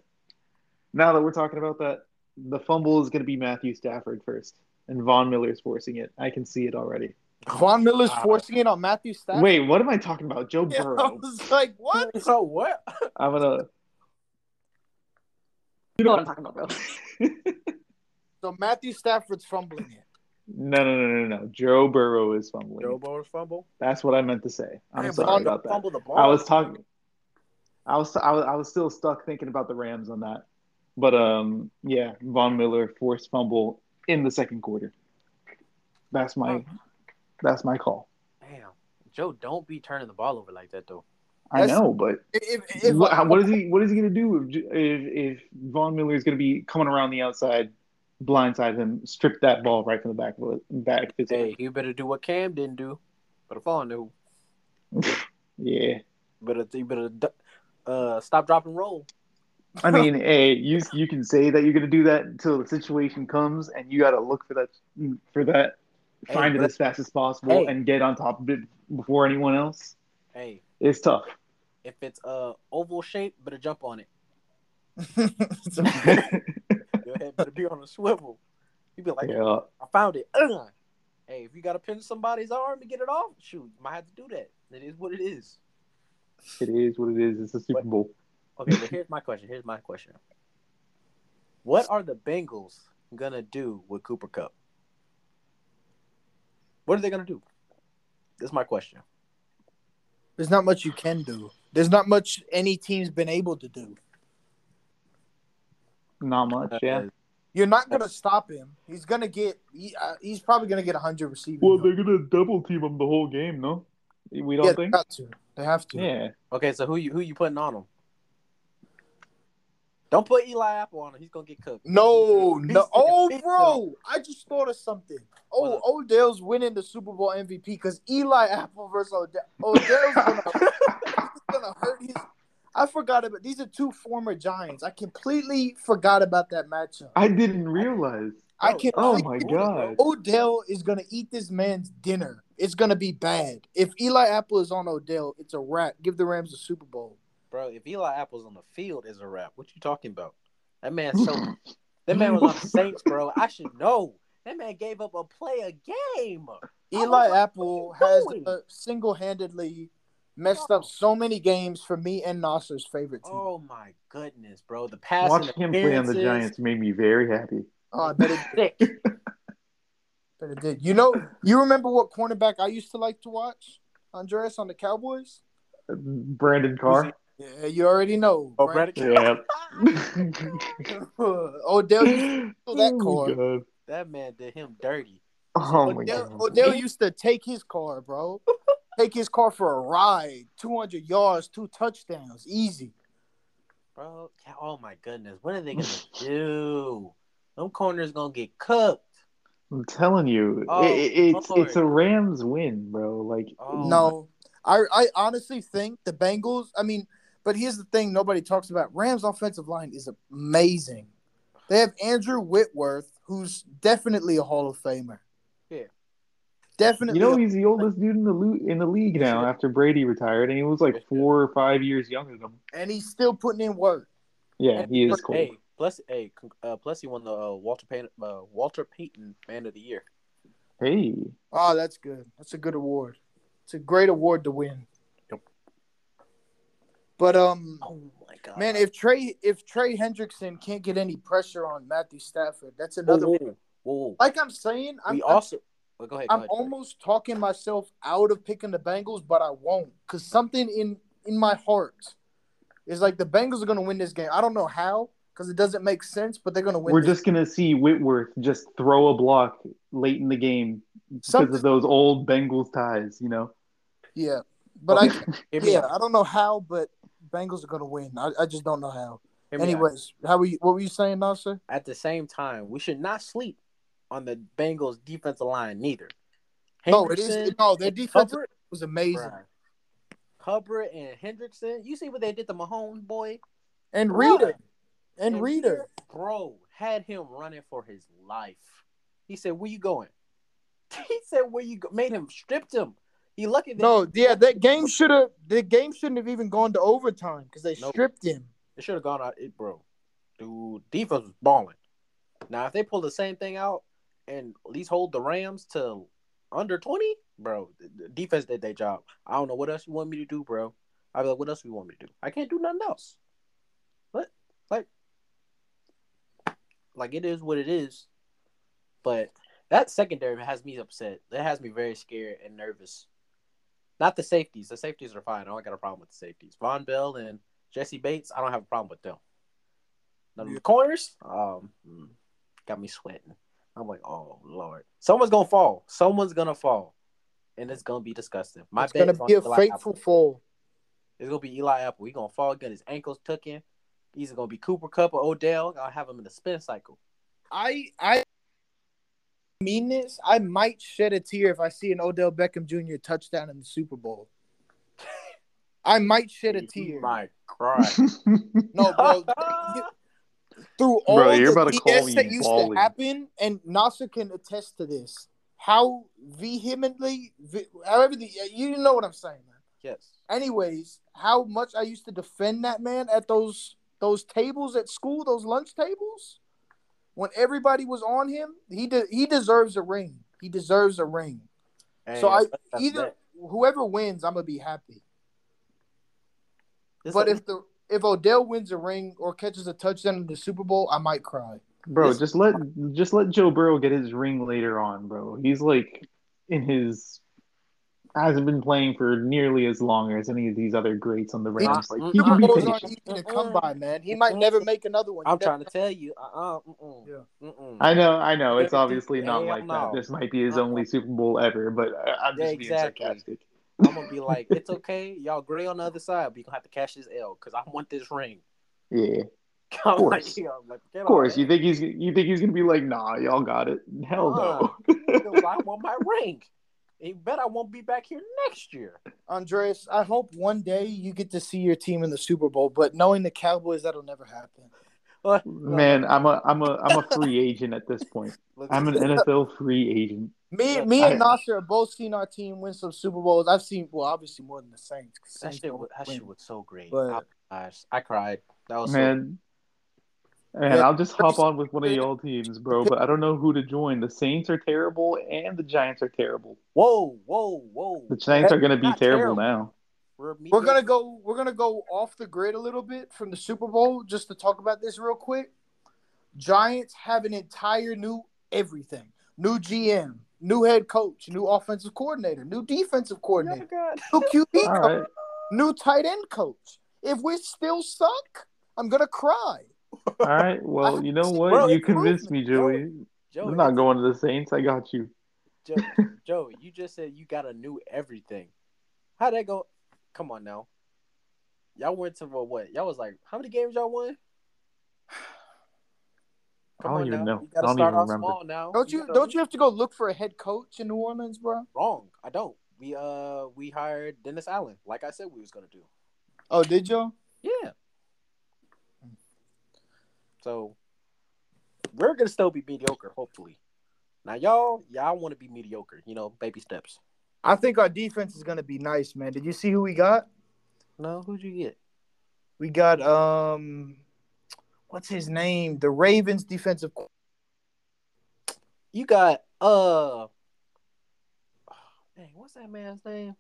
now that we're talking about that, the fumble is going to be Matthew Stafford first, and Von Miller's forcing it. I can see it already. Von Miller's Wow. forcing it on Matthew Stafford. Wait, what am I talking about? Joe Yeah, I Burrow. was like, what? So what? I'm gonna. You know what I'm talking about, bro. So Matthew Stafford's fumbling it. No, no, no, no, no. Joe Burrow is fumbling. Joe Burrow's fumble. That's what I meant to say. I'm Hey, sorry about that. The ball. I was talking. I was, I was I was still stuck thinking about the Rams on that, but um yeah, Von Miller forced fumble in the second quarter. That's my that's my call. Damn, Joe, don't be turning the ball over like that though. I That's- know, but If, if, if- what, how- what is he? What is he going to do if, if if Von Miller is going to be coming around the outside, blindside him, strip that ball right from the back of the back of his head? Hey, you better do what Cam didn't do. but Better fall new. Yeah, Better you better uh stop, drop, and roll. I mean, hey, you you can say that you're going to do that until the situation comes, and you got to look for that for that, Hey, find it as fast as possible, Hey. and get on top of it before anyone else. Hey, It's tough. if it's uh oval shape, better jump on it. Your head better be on a swivel. You be like, yeah, I found it. Ugh. Hey, if you gotta pinch somebody's arm to get it off, shoot, you might have to do that. It is what it is. it is what it is. It's a Super? Bowl. Okay, but here's my question. Here's my question. What are the Bengals gonna do with Cooper Kupp? What are they gonna do? That's my question. There's not much you can do. There's not much any team's been able to do. Not much. Yeah. You're not gonna stop him. He's gonna get. He, uh, he's probably gonna get 100 receiving. Well, yards. they're gonna double team him the whole game, no? We don't yeah, they think. got to. They have to. Yeah. Okay, so who you who you putting on him? Don't put Eli Apple on him. He's gonna get cooked. No, He's- no. Oh, he's- bro, I just thought of something. Oh, What Odell's winning the Super Bowl MVP because Eli Apple versus Odell. Odell's gonna, he's gonna hurt his. I forgot about these are two former Giants. I completely forgot about that matchup. I didn't realize. I Bro, can. Oh I my god. Odell is gonna eat this man's dinner. It's gonna be bad. If Eli Apple is on Odell, it's a wrap. Give the Rams the Super Bowl. Bro, if Eli Apple's on the field, is a wrap. What you talking about? That man so that man was on the Saints, bro. I should know. That man gave up a play a game. Eli like, Apple has uh, single-handedly messed up so many games for me and Nasser's favorite team. Oh my goodness, bro. The passing Watching him play on the Giants made me very happy. Oh, I bet it, Sick. bet it did. You know, you remember what cornerback I used to like to watch, Andres, on the Cowboys? Brandon Carr. Yeah, you already know. Oh, Brandon- Brandon- Yeah. Odell used to that oh car. god. that man did him dirty. Oh my Odell, god. Odell used to take his car, bro. take his car for a ride, 200 yards, two touchdowns, easy. Bro, oh my goodness. What are they gonna do? Them corners gonna get cooked. I'm telling you, Oh, it, it- it's Lord. it's a Rams win, bro. Like Oh, No, I I honestly think the Bengals. I mean, but here's the thing: nobody talks about Rams' offensive line is amazing. They have Andrew Whitworth, who's definitely a Hall of Famer. Yeah. definitely. you know, he's the oldest dude in the lo- in the league now after Brady retired, and he was like four or five years younger than him. and he's still putting in work. Yeah, he is cool. Hey, plus, hey, uh, plus he won the uh, Walter Payton, uh, Walter Payton Man of the Year. Hey, Oh, that's good. That's a good award. It's a great award to win. Yep. But um, Oh my god, man, if Trey if Trey Hendrickson can't get any pressure on Matthew Stafford, that's another. whoa, whoa, whoa. Like I'm saying, I'm, we I'm- also well, go ahead. Go I'm ahead. almost talking myself out of picking the Bengals, but I won't because something in in my heart is like the Bengals are going to win this game. I don't know how because it doesn't make sense, but they're going to win. we're this. just gonna see Whitworth just throw a block late in the game because of those old Bengals ties. You know. yeah, but I yeah. I don't know how, but Bengals are going to win. I, I just don't know how. Out. Anyways, how were you? What were you saying, Nasser? At the same time, we should not sleep on the Bengals' defensive line neither. No, it is no. Their defense Hubbard, was amazing. Hubbard and Hendrickson. You see what they did to Mahomes, boy? and. Reader, and Reader. bro, had him running for his life. He said, "Where you going?" He said, "Where you go?" Made him stripped him. He lucky that No, yeah, that game should have. The game shouldn't have even gone to overtime because they Nope. stripped him. It should have gone out, it, bro. Dude, defense was balling. Now, if they pull the same thing out and at least hold the Rams to under twenty, bro, the- the defense did their job. I don't know what else you want me to do, bro. I'd be like, what else you want me to do? I can't do nothing else. But like, like it is what it is. But that secondary has me upset. That has me very scared and nervous. Not the safeties. The safeties are fine. I don't got a problem with the safeties. Vonn Bell and Jessie Bates, I don't have a problem with them. The corners, um, mm, got me sweating. I'm like, oh lord, someone's gonna fall. Someone's gonna fall, and it's gonna be disgusting. My it's gonna on be a fateful fall. It's gonna be Eli Apple. He gonna fall, again. his ankles tucked in. He's gonna be Cooper Kupp or Odell. I'll have him in the spin cycle. I I mean this. I might shed a tear if I see an Odell Beckham Jr. touchdown in the Super Bowl. I might shed a You tear. might cry. No, bro. through all Bro, you're the about to call BS that used balling. to happen, and Nasser can attest to this. How vehemently, ve- however, the, uh, you know what I'm saying, man. yes. Anyways, how much I used to defend that man at those those tables at school, those lunch tables, when everybody was on him. He de- he deserves a ring. He deserves a ring. Hey, so I that's- that's either that. whoever wins, I'm gonna be happy. This But a- if the if Odell wins a ring or catches a touchdown in the Super Bowl, I might cry. Bro, This- just let just let Joe Burrow get his ring later on, bro. He's like in his hasn't been playing for nearly as long as any of these other greats on the Rams. Like he can Super be Bowls patient. aren't patient. easy to come by, man. He might never make another one. I'm He trying to tell you, uh, uh mm-mm, Yeah. mm-mm. I know, I know. It's Hell obviously not like no. that. This might be his Uh-uh. only Super Bowl ever, but I- I'm Yeah, just being exactly. sarcastic. I'm gonna be like, it's okay, y'all gray on the other side, but you're gonna have to cash this L because I want this ring. Yeah, I'm course. like, yo, I'm like, of course. You think he's you think he's gonna be like, nah, y'all got it. Hell no. I want my ring. You bet I won't be back here next year. Andreas, I hope one day you get to see your team in the Super Bowl, but knowing the Cowboys, that'll never happen. But, Man, I'm a I'm a I'm a free agent at this point. I'm an NFL free agent. Me, me, I- and Nasser have both seen our team win some Super Bowls. I've seen, well, obviously more than the Saints. 'cause that Saints shit, was, that shit was so great. But- gosh, I cried. That was so Man, man, Yeah. I'll just hop on with one of y'all teams, bro. But I don't know who to join. The Saints are terrible, and the Giants are terrible. Whoa, whoa, whoa. The Giants are going to be terrible, terrible. now. We're, We're gonna go. We're gonna go off the grid a little bit from the Super Bowl just to talk about this real quick. Giants have an entire new everything: new GM, new head coach, new offensive coordinator, new defensive Oh, coordinator, God. new QB coach, right. new tight end coach. If we still suck, I'm gonna cry. All right. Well, you know what? Bro, you convinced me, Joey. Joe, I'm not going to the Saints. I got you. Joe, Joe, you just said you got a new everything. How'd that go? Come on now. Y'all went to well, what? Y'all was like, how many games y'all won? I don't even know. You I gotta don't start even off remember. small now. Don't you? gotta- Don't you have to go look for a head coach in New Orleans, bro? Wrong. I don't. We uh we hired Dennis Allen, like I said we was gonna do. Oh, did y'all? Yeah. So we're gonna still be mediocre, hopefully. Now y'all, y'all want to be mediocre, you know, baby steps. I think our defense is gonna be nice, man. Did you see who we got? No, who'd you get? We got um, what's his name? The Ravens defensive. You got uh, dang, what's that man's name?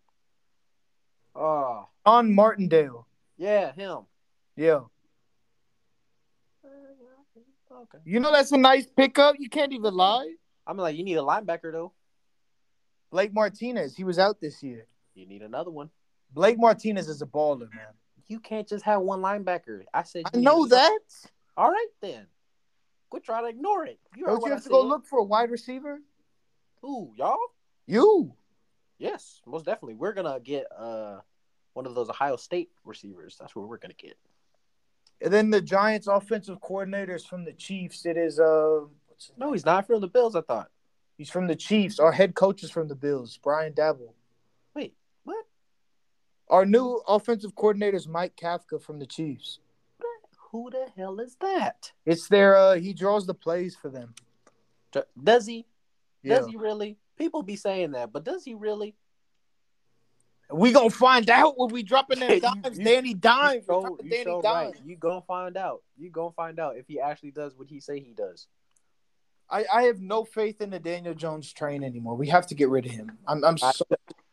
Oh, John Martindale. yeah, him. Yeah, Okay. you know that's a nice pickup. You can't even lie. I'm like, you need a linebacker though. Blake Martinez, he was out this year. You need another one. Blake Martinez is a baller, man. You can't just have one linebacker. I said. I know that. All right then. Quit trying to ignore it. You Don't you I have to go look for a wide receiver? Who y'all? You. Yes, most definitely. We're gonna get uh one of those Ohio State receivers. That's what we're gonna get. And then the Giants offensive coordinators from the Chiefs. It is uh, No, he's not from the Bills. I thought. he's from the Chiefs. Our head coach is from the Bills, Brian Daboll. Wait, what? Our new offensive coordinator is Mike Kafka from the Chiefs. Who the hell is that? It's their uh, he draws the plays for them. Does he? Yeah. Does he really? People be saying that, but does he really? We gonna find out when we dropping them You- dimes. you- Danny Dimes. You We're so, you Danny so Dimes. right. You gonna find out. You gonna find out if he actually does what he say he does. I, I have no faith in the Daniel Jones train anymore. We have to get rid of him. I'm I'm I- so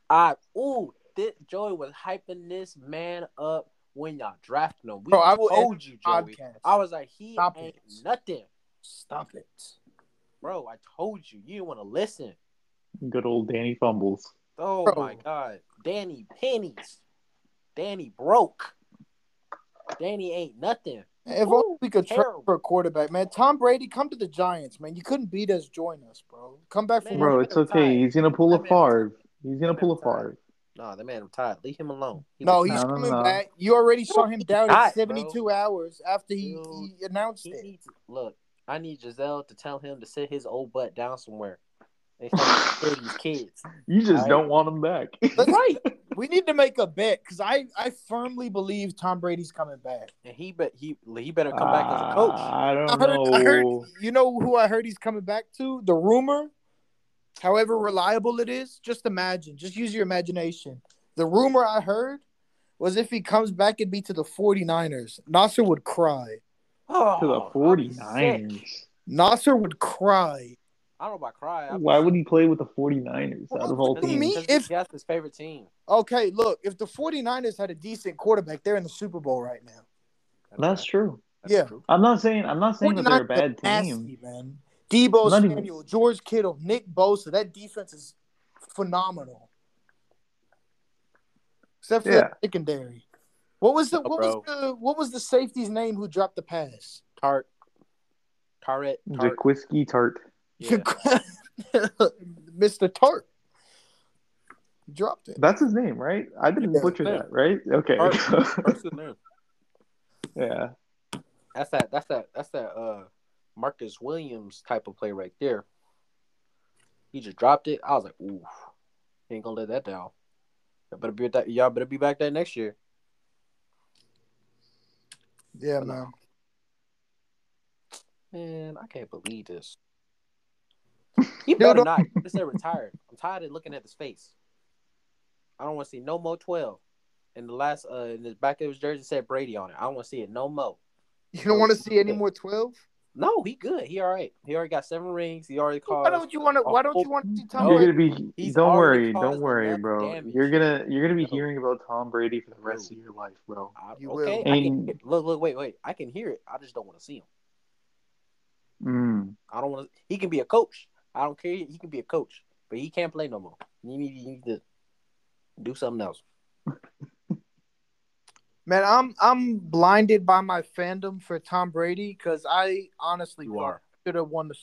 I ooh, this, Joey was hyping this man up when y'all drafted him. We Bro, I will told you, Joey. podcast. I was like, he Stop ain't it. nothing, Stop it. bro. I told you. You didn't want to listen. Good old Danny Fumbles. Oh Bro. my god, Danny pennies. Danny broke. Danny ain't nothing. If Ooh, only we could trade for a quarterback, man. Tom Brady, come to the Giants, man. You couldn't beat us. Join us, bro. Come back from Man, Bro, it's okay. retire. He's gonna pull a Let. Favre. He's gonna pull a retire. Favre. Nah, that man I'm tired. Leave him alone. He No, was- he's No, no, coming no. back. You already saw him down in 72 hours after he, Dude, he announced he it. needs look. I need Gisele to tell him to sit his old butt down somewhere. And stop killing these kids. You just I- don't want him back. That's Right. We need to make a bet because I, I firmly believe Tom Brady's coming back. And he bet he he better come back as a coach. I I don't heard, know. I heard, you know who I heard he's coming back to? The rumor, however reliable it is, just imagine, just use your imagination. The rumor I heard was if he comes back, it'd be to the 49ers. Nasser would cry. Oh, to the I'll be 49ers. Nasser would cry. I don't know about cry. I'll be Why sick. would he play with the 49ers out of all What do you teams? mean? Because If- that's his favorite team. Okay, look, if the 49ers had a decent quarterback, they're in the Super Bowl right now. That's true. That's Yeah. true. I'm not saying I'm not saying that they're a 49ers bad are nasty, team. man. Deebo Not even- Samuel, George Kittle, Nick Bosa, that defense is phenomenal. Except for Yeah. the secondary. What was the No, what was the what was the safety's name who dropped the pass? Tartt. Tarret. Tartt. Jaquiski Tartt. Yeah. Mr. Tartt. Dropped it. That's his name, right? I didn't Yeah. butcher that, right? Okay. Tartt. Tartt's his name. yeah. That's that. That's that. That's that. Uh, Marcus Williams type of play right there. He just dropped it. I was like, ooh, he ain't gonna let that down. Y'all better be at that. Y'all better be back there next year. Yeah, man. Man, I can't believe this. He better don't- not. Just say retired. I'm tired of looking at his face. I don't want to see no more twelve. And the last, uh, in the back of his jersey said Brady on it. I don't want to see it no more. You don't want to see any more twelve? No, he good. He all right. He already got seven rings. He already called. Why don't you want to? Why don't you want to see Tom You're gonna be. He's don't worry. Don't worry, bro. damage. You're gonna. You're gonna be No. hearing about Tom Brady for the rest of your life, bro. I, You okay, will. I can And- look, look, wait, wait. I can hear it. I just don't want to see him. Mm. I don't want to. He can be a coach. I don't care. He can be a coach, but he can't play no more. You need, you need to do something else. Man, I'm I'm blinded by my fandom for Tom Brady because I honestly should have won the,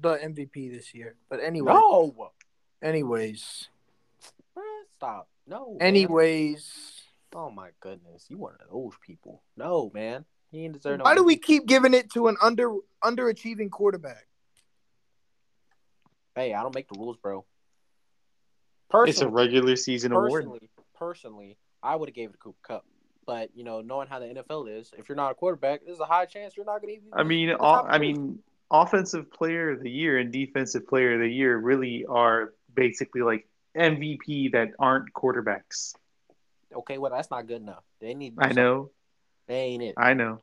the MVP this year. But anyway, No, anyways, stop. No. man. anyways, Oh my goodness, you one of those people. No, man, he ain't deserve no. why do we keep giving it to an under underachieving quarterback? Hey, I don't make the rules, bro. Personally, It's a regular season award. personally, personally, I would have gave it to Cooper Kupp. But you know, knowing how the NFL is, if you're not a quarterback, there's a high chance you're not going to even. I mean, be in the o- top I mean, offensive player of the year and defensive player of the year really are basically like MVP that aren't quarterbacks. okay, well, that's not good enough. They need. I know. They ain't it. I know.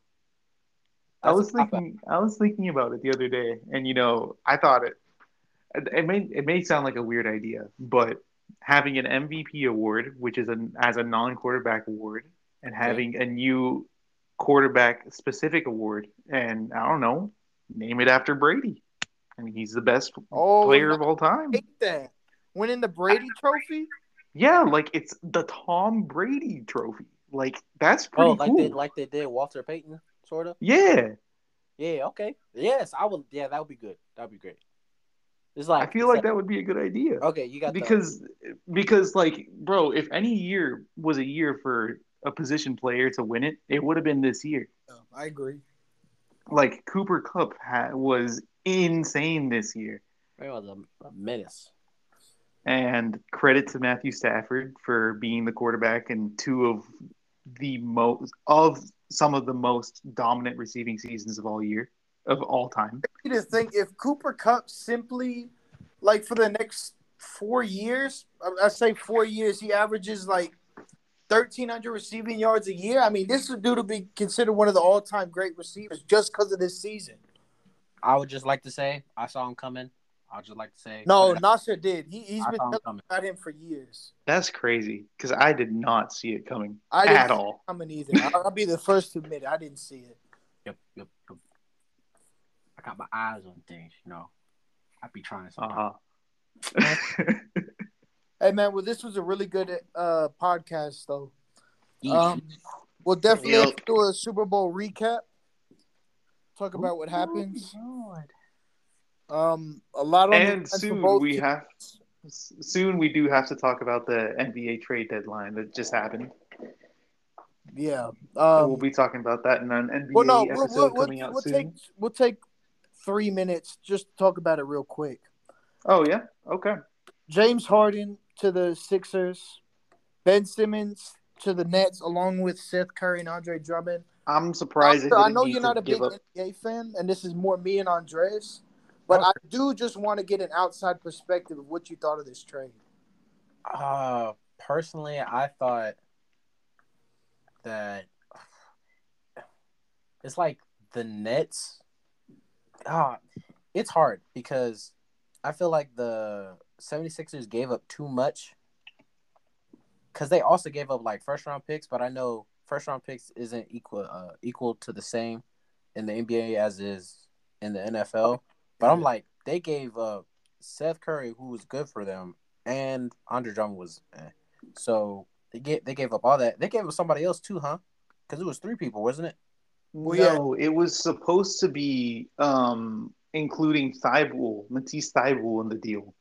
I was thinking. I was thinking about it the other day, and you know, I thought it. It may it may sound like a weird idea, but having an MVP award, which is an as a non-quarterback award, and Okay. having a new quarterback specific award, and I don't know, name it after Brady. I mean, he's the best Oh, player of all time. Hate that. Winning the Brady Trophy. Yeah, like it's the Tom Brady Trophy. Like that's oh, pretty Oh, like cool. they like they did Walter Payton, sort of. yeah, Yeah. Okay. Yes, I would. Yeah, that would be good. That would be great. It's like I feel like that would be a good idea. Okay, you got the- because because like bro if any year was a year for a position player to win it it would have been this year Oh, I agree. like cooper kupp ha- was insane this year It was a, a menace. and credit to matthew stafford for being the quarterback and two of the most of some of the most dominant receiving seasons of all year of all time You to think if Cooper Kupp simply, like for the next four years, I- I say four years, he averages like thirteen hundred receiving yards a year. I mean, this is due to be considered one of the all-time great receivers just because of this season. I would just like to say I saw him coming. I'd just like to say No, I Nasser did. He, he's saw been him telling coming. about him for years. that's crazy because i did not see it coming I didn't at see all it coming either. I'll, I'll be the first to admit it. I didn't see it. Yep, yep, yep. I got my eyes on things, you know. I'd be trying sometimes. uh-huh Hey man, well, this was a really good uh podcast though. Um, we'll definitely Yep. do a Super Bowl recap. Talk about what happens. Lord. Um, a lot on and the line for soon we teams. have soon we do have to talk about the NBA trade deadline that just happened. Yeah. Uh, we'll Um, be talking about that in an NBA well, no, episode we'll, we'll, coming out we'll soon. take we'll take three minutes just to talk about it real quick. Oh yeah, okay. James Harden to the Sixers, Ben Simmons to the Nets, along with Seth Curry and Andre Drummond. I'm surprised. it Doctor, I know you're not a big up- NBA fan, and this is more me and Andres, but I do just want to get an outside perspective of what you thought of this trade. Uh, personally, I thought that it's like the Nets. Ah, it's hard because I feel like the 76ers gave up too much because they also gave up like first round picks, but I know first round picks isn't equal uh, equal to the same in the NBA as is in the NFL. But I'm like, they gave up Seth Curry, who was good for them, and Andre Drummond was. Eh. So they get they gave up all that. They gave up somebody else too, huh? Because it was three people, wasn't it? Well, yeah. no, it was supposed to be um, including Thybulle, Matisse Thybulle in the deal,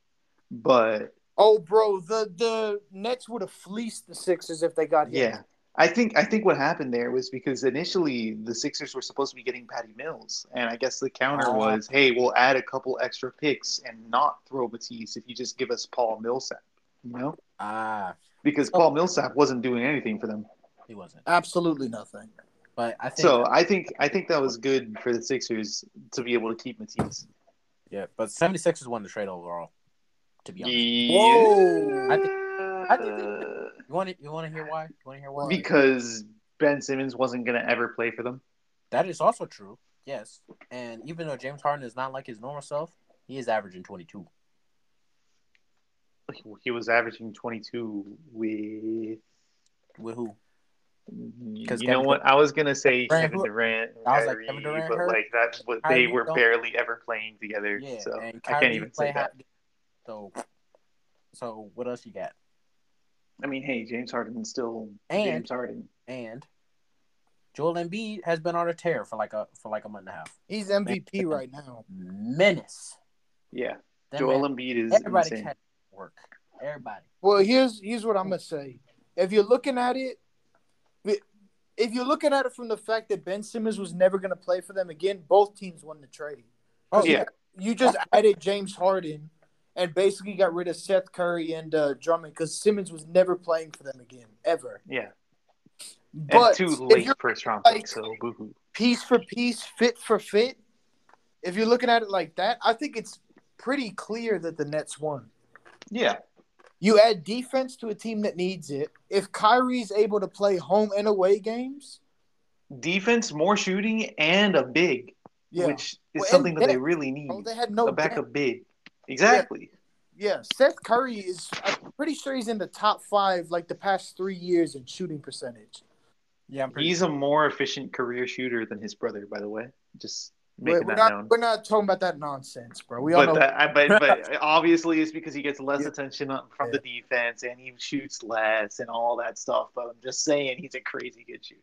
but Oh, bro, the the Nets would have fleeced the Sixers if they got him. yeah, I think I think what happened there was because initially the Sixers were supposed to be getting Patty Mills, and I guess the counter Ah. was, "Hey, we'll add a couple extra picks and not throw Matisse if you just give us Paul Millsap." You know, Ah, because Paul Millsap wasn't doing anything for them. he wasn't. absolutely nothing. But I think So I think I think that was good for the Sixers to be able to keep Matisse. yeah, but 76ers won the trade overall. To be honest, Whoa. I think- I think you want to you want to hear why? You want to hear why? because Ben Simmons wasn't going to ever play for them. That is also true. Yes, and even though James Harden is not like his normal self, he is averaging 22. He was averaging 22 with. With who? You 'Cause know Kevin what? I was gonna say Durant, Kevin Durant, I was like, Kevin Durant but hurt, like that's what Kyrie they were don't- barely ever playing together. Yeah, so I can't even say that. half- So, so what else you got? I mean, hey, James Harden's still And- James Harden. And Joel Embiid has been on a tear for like a for like a month and a half. He's MVP right now. Menace. Yeah, That Joel man- Embiid is everybody insane. can work. Everybody. Well, here's here's what I'm gonna say. If you're looking at it, if you're looking at it from the fact that Ben Simmons was never gonna play for them again, both teams won the trade. Oh Yeah. You just added James Harden and basically got rid of Seth Curry and uh, Drummond because Simmons was never playing for them again, ever. Yeah, But two if late first round like-. So boohoo. piece for piece, fit for fit, if you're looking at it like that, I think it's pretty clear that the Nets won. Yeah, You add defense to a team that needs it. If Kyrie's able to play home and away games, defense, more shooting, and a big, yeah, which is Well, something that they depth, really need. bro, they had no a depth. backup big. Exactly. Yeah, Seth Curry is. I'm pretty sure he's in the top five like the past three years in shooting percentage. Yeah, I'm pretty He's a more efficient career shooter than his brother, by the way. Just We're, we're not. known. We're not talking about that nonsense, bro. We all but know. that, but, but obviously it's because he gets less Yeah. attention on- from the defense and he shoots less and all that stuff. But I'm just saying he's a crazy good shooter.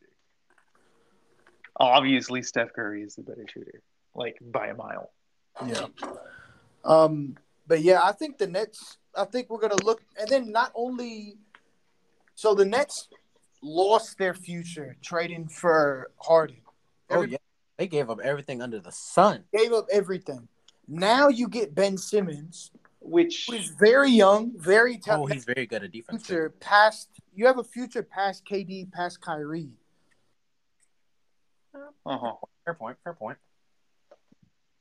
Obviously, Steph Curry is the better shooter, like by a mile. Yeah. Um, but yeah, I think the Nets. I think we're gonna look, and then not only, so the Nets lost their future trading for Harden. Oh Every- yeah, they gave up everything under the sun. Gave up everything. Now you get Ben Simmons, Which who is very young, very talented. Oh, talented. he's very good at defense. future too. past. You have a future past KD, past Kyrie. uh-huh. Fair point. Fair point.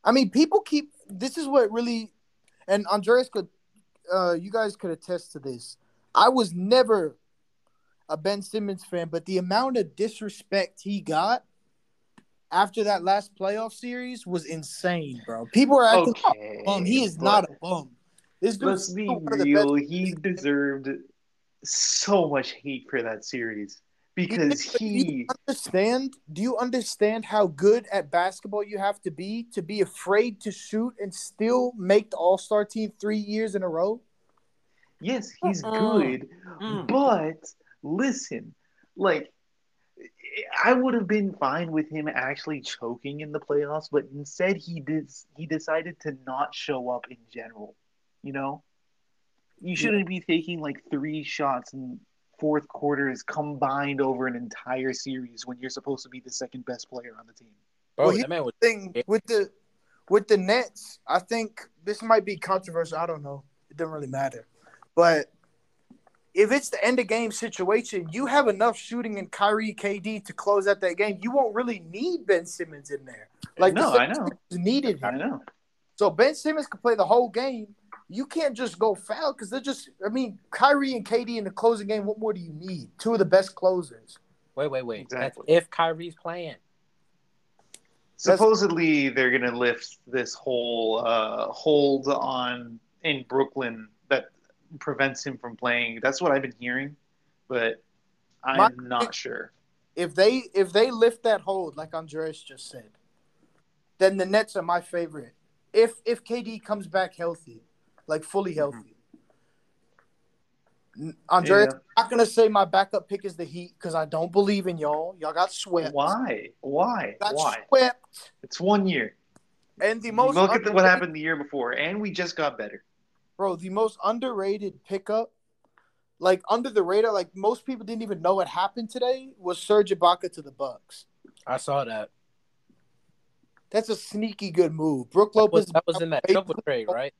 I mean, people keep. This is what really, and Andreas could, uh, you guys could attest to this. I was never a Ben Simmons fan, but the amount of disrespect he got after that last playoff series was insane, bro. People are acting like okay, a bum. He is not a bum. This Let's be still one of the best real. He deserved so much hate for that series because Do you he. understand? Do you understand how good at basketball you have to be to be afraid to shoot and still make the All Star team three years in a row? Yes, he's good, Mm. but listen, like I would have been fine with him actually choking in the playoffs, but instead he did he decided to not show up in general. You know, You shouldn't be taking like three shots in fourth quarters combined over an entire series when you're supposed to be the second best player on the team. Bro, Well, that man was thing with the with the Nets, I think this might be controversial. I don't know. It doesn't really matter. But if it's the end of game situation, you have enough shooting in Kyrie KD to close out that game. You won't really need Ben Simmons in there. Like No, the I know. 76ers needed I know. So Ben Simmons can play the whole game. You can't just go foul because they're just. I mean, Kyrie and KD in the closing game. What more do you need? Two of the best closers. wait, wait, wait. Exactly. That's if Kyrie's playing. Supposedly they're gonna lift this whole uh, hold on in Brooklyn that prevents him from playing. That's what I've been hearing, but I'm My- not sure. if they if they lift that hold like Andreas just said, then the Nets are my favorite. If if KD comes back healthy, like fully mm-hmm. healthy. N- Andreas, Yeah. I'm not gonna say my backup pick is the Heat because I don't believe in y'all. Y'all got swept. Why? Why? Got Why? swept. It's one year. And the most Look at the, what happened the year before, and we just got better. Bro. The most underrated pickup, like under the radar, like most people didn't even know what happened today, was Serge Ibaka to the Bucks. I saw that. That's a sneaky good move. Brook That was, Lopez. that was in that triple trade, right?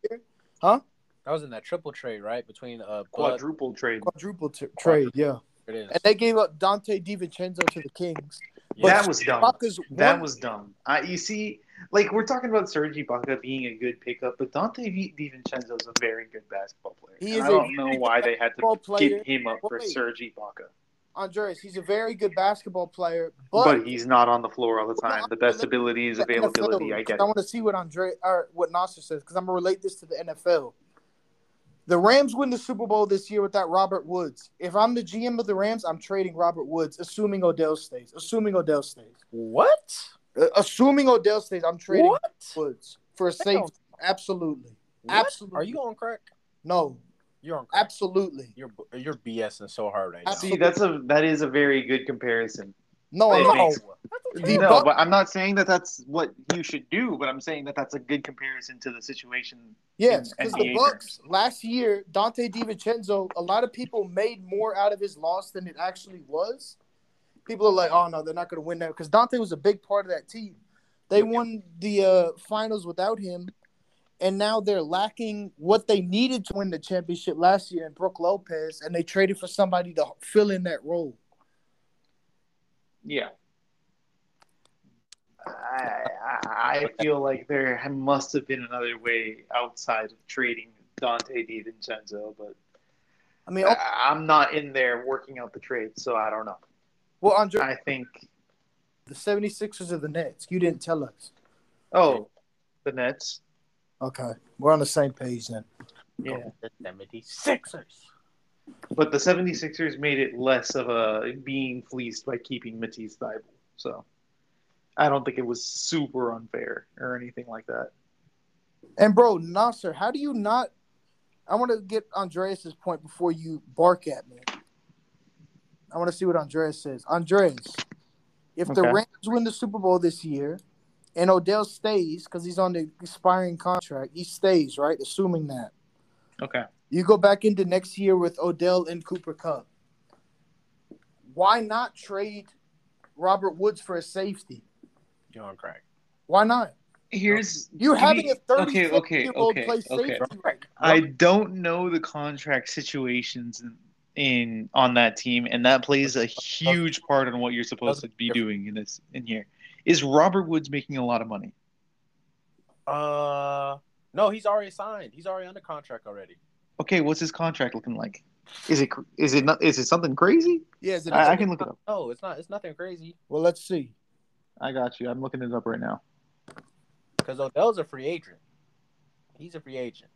Huh? That was in that triple trade, right? Between uh, Bud. Quadruple trade. quadruple t- trade, yeah. It is. And they gave up Donte DiVincenzo to the Kings. Yeah. That was dumb. Ibaka's That one- was dumb. I, you see, like we're talking about Serge Ibaka being a good pickup, but Donte Di- DiVincenzo is a very good basketball player. He is I a don't know why they had to player. give him up for Wait. Serge Ibaka. Andres. He's a very good basketball player, But, but, he's not on the floor all the time. The best relating ability is availability. NFL, I get I want to see what Andre or what Nasser says because I'm gonna relate this to the NFL. The Rams win the Super Bowl this year without Robert Woods. If I'm the GM of the Rams, I'm trading Robert Woods, assuming Odell stays. Assuming Odell stays. what? Uh, assuming Odell stays, I'm trading What? Woods for a Damn. safety. Absolutely. What? Absolutely. Are you on crack? No, You're on crack. absolutely. You're you're BSing so hard right now. See, that's a that is a very good comparison. No, I'm not. makes- no, Buc- but I'm not saying that that's what you should do. But I'm saying that that's a good comparison to the situation. Yes, because the NBA Bucks terms. last year, Donte DiVincenzo, a lot of people made more out of his loss than it actually was. People are like, "Oh no, they're not going to win that," because Donte was a big part of that team. They won the uh, finals without him, and now they're lacking what they needed to win the championship last year in Brook Lopez, and they traded for somebody to fill in that role. Yeah. I, I I feel like there must have been another way outside of trading Donte DiVincenzo, but I mean, I, I'm not in there working out the trade, so I don't know. Well, Andre, I think the 76ers are the Nets. You didn't tell us. oh, the Nets. Okay, we're on the same page then. Yeah. The 76ers. But the 76ers made it less of a being fleeced by keeping Matisse Thybulle. So I don't think it was super unfair or anything like that. And bro, Nasser, how do you not? I want to get Andreas's point before you bark at me. I want to see what Andreas says. Andreas, if the Rams win the Super Bowl this year, and Odell stays because he's on the expiring contract, he stays, right? Assuming that Okay. you go back into next year with Odell and Cooper Kupp. Why not trade Robert Woods for a safety? You're on crack. Why not? Here's You're having me- a 30 okay, okay, year old okay, play okay. safety right now. I don't know the contract situations in, in on that team, and that plays a huge part on what you're supposed to be doing in this in here. Is Robert Woods making a lot of money? Uh, no, he's already signed. He's already under contract already. Okay, what's his contract looking like? Is it is it not is it something crazy? Yeah, is it I, I can look it up. No, it's not. It's nothing crazy Well, let's see. I got you. I'm looking it up right now. because Odell's a free agent. He's a free agent.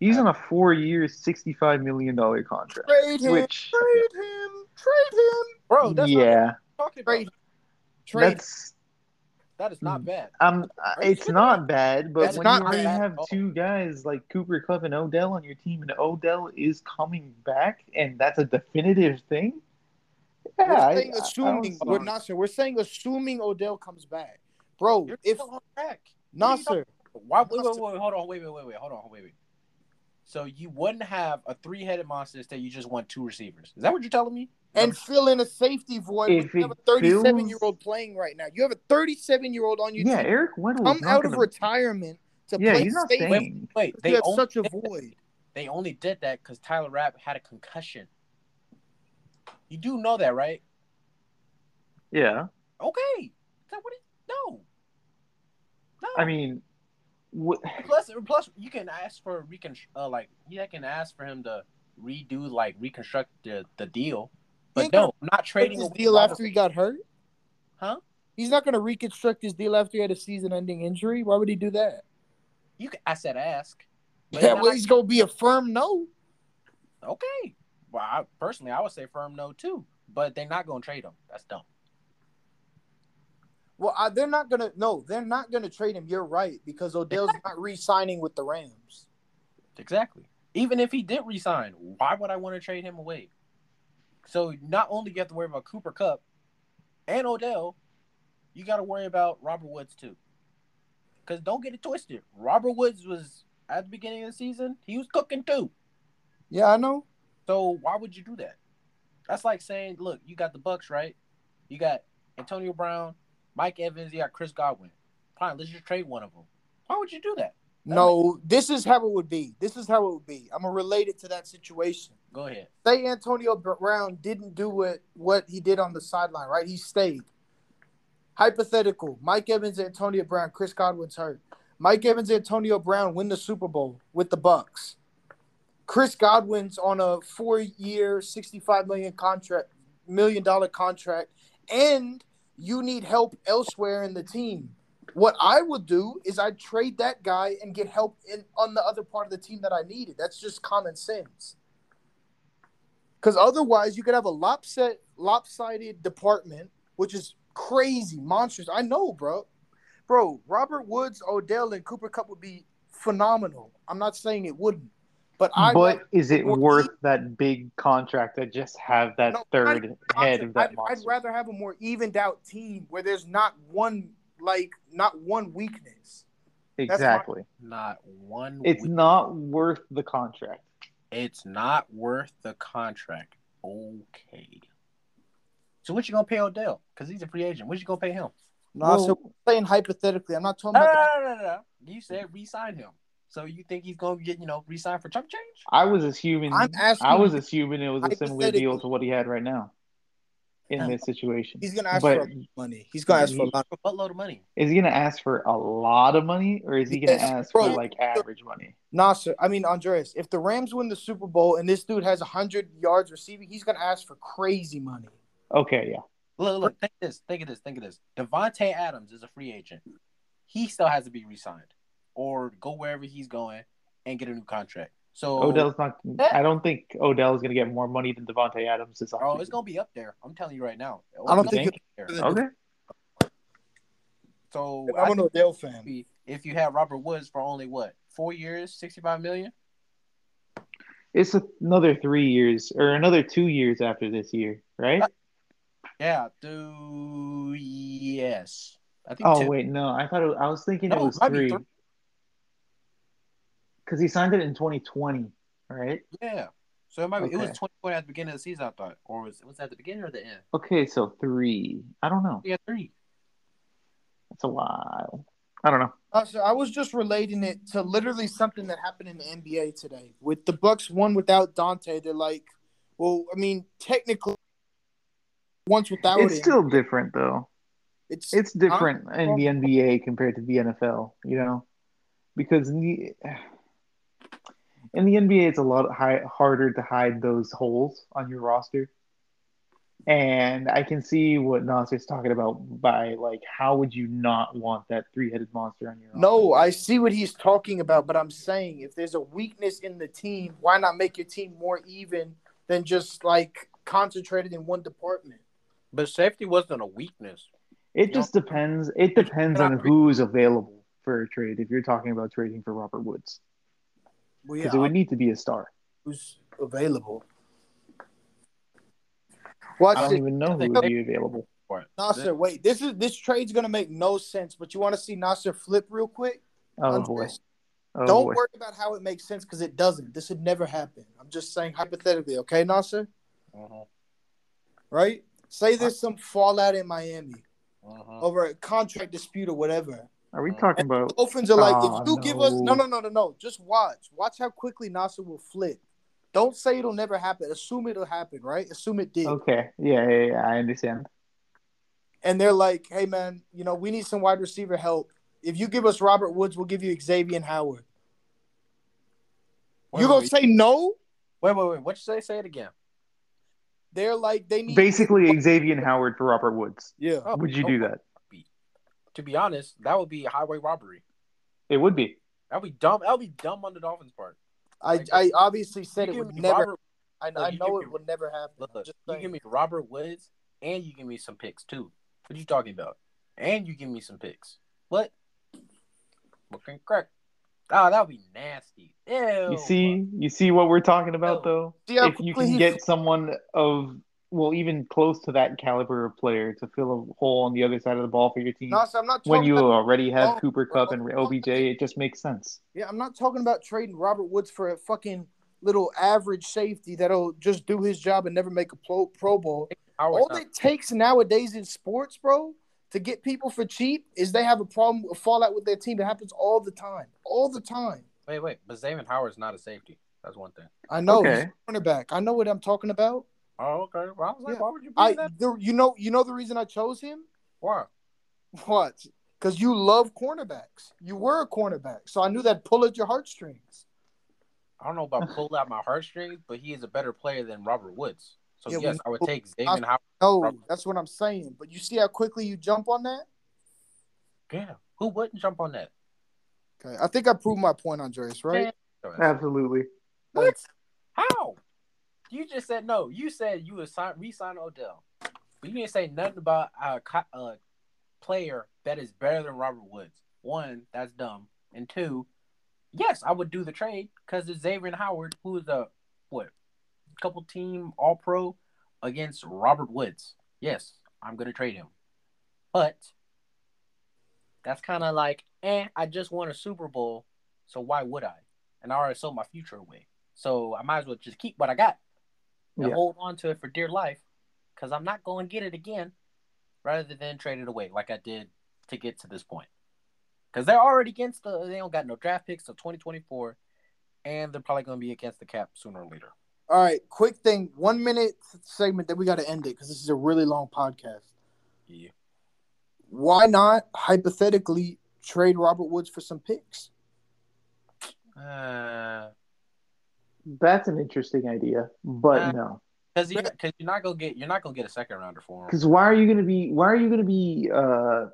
He's on a four-year, sixty-five million dollar contract. Trade him. Which, Trade him. Trade him. Bro, that's yeah, I'm talking about. Trade. Trade. that's That is not bad. um, it's not bad, but It's when not you already bad have two guys like Cooper Kupp and Odell on your team, and Odell is coming back, and that's a definitive thing. Yeah, We're saying I- I assuming. don't we're not saying. We're saying assuming Odell comes back, bro. You're If still on track. Nasser, Why? Wait, wait, wait, hold on. Wait, wait, wait, wait. Hold on. Wait, wait. So you wouldn't have a three-headed monster instead. You just want two receivers. Is that what you're telling me? and fill in a safety void. If You have a it 37 year fills- old playing right now. You have a 37 year old on your Yeah, team. Eric Weddle. Come out of retirement to Yeah, play he's not safety. staying. Wait, You they have such a did that- void. they only did that because Taylor Rapp had a concussion. You do know that, right? Yeah, Okay. Is that what it? No. No. I mean, what? plus, plus, you can ask for recon, uh, like you can ask for him to redo, like reconstruct the, the deal. But no, I'm not trading his deal Robert- after he got hurt. Huh? He's not going to reconstruct his deal after he had a season-ending injury. Why would he do that? You can, I said ask. But Yeah, well, he's going to be a firm no. okay. Well, I, personally, I would say firm no too. But they're not going to trade him. That's dumb. Well, I, they're not going to. No, they're not going to trade him. You're right because Odell's not re-signing with the Rams. Exactly. Even if he did resign, why would I want to trade him away? So not only you have to worry about Cooper Kupp and Odell, you got to worry about Robert Woods too. Because don't get it twisted, Robert Woods was at the beginning of the season, he was cooking too. Yeah, I know. So why would you do that? That's like saying, look, you got the Bucks, right? You got Antonio Brown, Mike Evans, you got Chris Godwin. Fine, let's just trade one of them. Why would you do that? No, this is how it would be. This is how it would be. I'm gonna relate it to that situation. Go ahead. Say Antonio Brown didn't do what what he did on the sideline, right? He stayed. Hypothetical: Mike Evans, Antonio Brown, Chris Godwin's hurt. Mike Evans, Antonio Brown win the Super Bowl with the Bucks. Chris Godwin's on a four-year, sixty-five million contract, million dollar contract, and you need help elsewhere in the team. What I would do is I'd trade that guy and get help in on the other part of the team that I needed. That's just common sense. Because otherwise, you could have a lopsided, lopsided department, which is crazy, monstrous. I know, bro. Bro, Robert Woods, Odell, and Cooper Kupp would be phenomenal. I'm not saying it wouldn't, but I. but is it more worth that big contract to just have that No, not third even head of that I'd, monster? I'd rather have a more evened out team where there's not one like not one weakness. exactly. Not one. It's week- not worth the contract. It's not worth the contract. Okay. So what you gonna pay Odell? Because he's a free agent. What you gonna pay him? No, Well- so I'm saying hypothetically, I'm not talking No, no, about. no, no, no, no. You said re-sign him. So you think he's gonna get you know re-signed for chump change? I was assuming. I'm asking I was assuming it was a similar deal to what he had right now in this situation. He's gonna ask But for money. He's gonna ask for a lot. For a buttload of money. is he going to ask for a lot of money, or is he going to Yes, ask bro. for like average money? Nasser, I mean Andreas, if the Rams win the Super Bowl and this dude has hundred yards receiving, he's gonna ask for crazy money. Okay, yeah. Look, look, think of this, think of this, think of this. Davante Adams is a free agent. He still has to be re-signed, or go wherever he's going and get a new contract. So Odell's not. I don't think Odell is going to get more money than Davante Adams this Oh, it's gonna be up there. I'm telling you right now. I don't think gonna be up there. Okay. So I'm I an Odell fan. if you have Robert Woods for only what four years, sixty-five million. It's another three years or another two years after this year, right? Yeah, do yes. I think. Oh two. wait, no. I thought it, I was thinking it No, was it might be three three. Because he signed it in 2020, right? Yeah. So it might be. It was twenty twenty at the beginning of the season. I thought, or was it was that at the beginning or the end? Okay, so three. I don't know. Yeah, three. That's a while. I don't know. Uh, Nasser, I was just relating it to literally something that happened in the NBA today. With the Bucks one without Donte, they're like, well, I mean, technically, once without It's him, still different though. it's It's different in the NBA compared to the NFL, you know, because the, in the NBA it's a lot high, harder to hide those holes on your roster. And I can see what Nasser's talking about by like, how would you not want that three-headed monster on your roster? No, I see what he's talking about, but I'm saying if there's a weakness in the team, why not make your team more even than just like concentrated in one department? But safety wasn't a weakness. It just depends. It depends on who's available for a trade. If you're talking about trading for Robert Woods, Well, because yeah, it would need to be a star. who's available? Watch I don't it. even know who would be available. For it. Nasser, wait. This is this trade's gonna make no sense, but you want to see Nasser flip real quick? Oh Andres. boy. Oh, Don't boy. worry about how it makes sense because it doesn't. This would never happen. I'm just saying hypothetically, okay, Nasser? Mhm, Right? Say there's some fallout in Miami mhm. over a contract dispute or whatever. Are we talking The about? Dolphins are like, Oh, if ah, you give us no, no. no, no, no, no. Just watch. Watch how quickly Nasser will flip. Don't say it'll never happen. Assume it'll happen, right? Assume it did. Okay, yeah, yeah, yeah, I understand. And they're like, hey man, you know, we need some wide receiver help. If you give us Robert Woods, we'll give you Xavier Howard. Wait, you wait, gonna wait. say no? Wait, wait, wait. What you say? Say it again. They're like they need Basically, Xavier Howard for Robert Woods. Yeah. Oh, Would you do that? To be honest, that would be highway robbery. It would be. That would be dumb. That would be dumb on the Dolphins' part. I I obviously said it would never. Robert, I, look, I know it me- would never happen. look, look, just you give me Robert Woods, and you give me some picks too. What are you talking about? And you give me some picks. What? Okay, correct. Oh, that would be nasty. Ew. You see, you see what we're talking about, No. though. See if you can get someone of well, even close to that caliber of player to fill a hole on the other side of the ball for your team, No, so I'm not when you about, already have Oh, Cooper bro. Kupp and OBJ, it just makes sense. yeah, I'm not talking about trading Robert Woods for a fucking little average safety that'll just do his job and never make a pro, pro bowl. Howard's All not- it takes nowadays in sports, bro, to get people for cheap is they have a problem, a fallout with their team. It happens all the time, all the time. wait, wait. But Xavier Howard's not a safety. That's one thing. I know. Okay. He's a cornerback. I know what I'm talking about. Oh, okay. Well, I was like, Yeah. why would you be I, that? the, you know, you know the reason I chose him. Why? What? Because you love cornerbacks. You were a cornerback, so I knew that pull at your heartstrings. I don't know about pull out my heartstrings, but he is a better player than Robert Woods. So Yeah, yes, I would take Xavier Howard. No, Rob- that's what I'm saying. But you see how quickly you jump on that? Yeah, who wouldn't jump on that? Okay, I think I proved my point, Andreas. Right? Absolutely. What? How? You just said no. You said you would sign, re-sign Odell, but you didn't say nothing about a, a player that is better than Robert Woods. One, that's dumb, and two, yes, I would do the trade because it's Xavier Howard, who is a what, couple team All Pro against Robert Woods. Yes, I'm gonna trade him, but that's kind of like, eh, I just won a Super Bowl, so why would I? And I already sold my future away. So I might as well just keep what I got and Yeah. hold on to it for dear life because I'm not going to get it again rather than trade it away like I did to get to this point. Because they're already against the, they don't got no draft picks till 2024 and they're probably going to be against the cap sooner or later. All right, quick thing. One minute segment. that we got to end it because this is a really long podcast. Yeah. Why not hypothetically trade Robert Woods for some picks? Uh, That's an interesting idea, but Uh, no. because you, cause you're not gonna get you're not gonna get a second rounder for him. Because why are you going to be? Why are you going to be uh,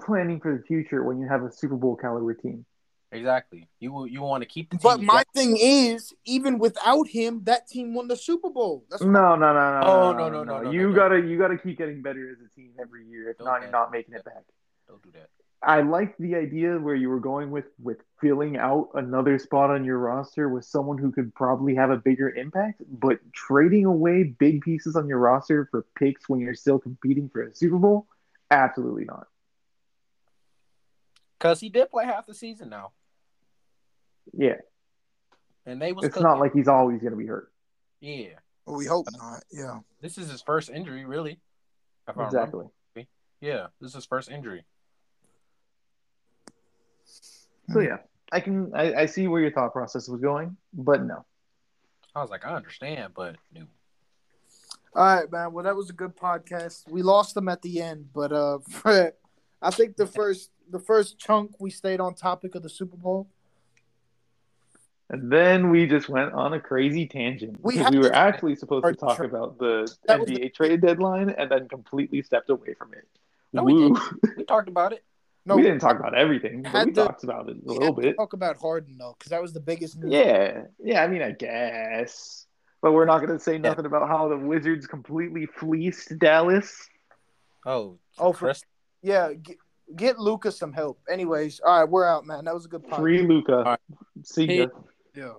planning for the future when you have a Super Bowl caliber team? Exactly. You will you want to keep the team. But my thing is, even without him, that team won the Super Bowl. That's No, no, no, no. Oh, no, no, no, no, You no, no. gotta, you gotta keep getting better as a team every year. If Don't not, you're not making it back. don't do that. I like the idea where you were going with with filling out another spot on your roster with someone who could probably have a bigger impact, but trading away big pieces on your roster for picks when you're still competing for a Super Bowl, absolutely not. Because he did play half the season now, Yeah, and they was it's cooking. not like he's always going to be hurt. yeah. Well, we hope not. Yeah. This is his first injury, really. if I remember. Exactly. Yeah, this is his first injury. So yeah, I can, I, I see where your thought process was going, but no. I was like, I understand, but no. All right, man. Well, that was a good podcast. We lost them at the end, but uh, I think the first the first chunk we stayed on topic of the Super Bowl. And then we just went on a crazy tangent. We we were to- actually supposed to talk tra- about the That was NBA trade deadline and then completely stepped away from it. No, we Woo. We talked about it. No, we didn't talk about everything, but we to- talked about it a we little had to bit. Talk about Harden though, because that was the biggest news. Yeah, yeah. I mean, I guess, but we're not going to say nothing about how the Wizards completely fleeced Dallas. Oh, Oh, for- Chris, Yeah. Get, get Lucas some help. Anyways, all right, we're out, man. That was a good podcast. Free Luka. right. See ya. Yeah.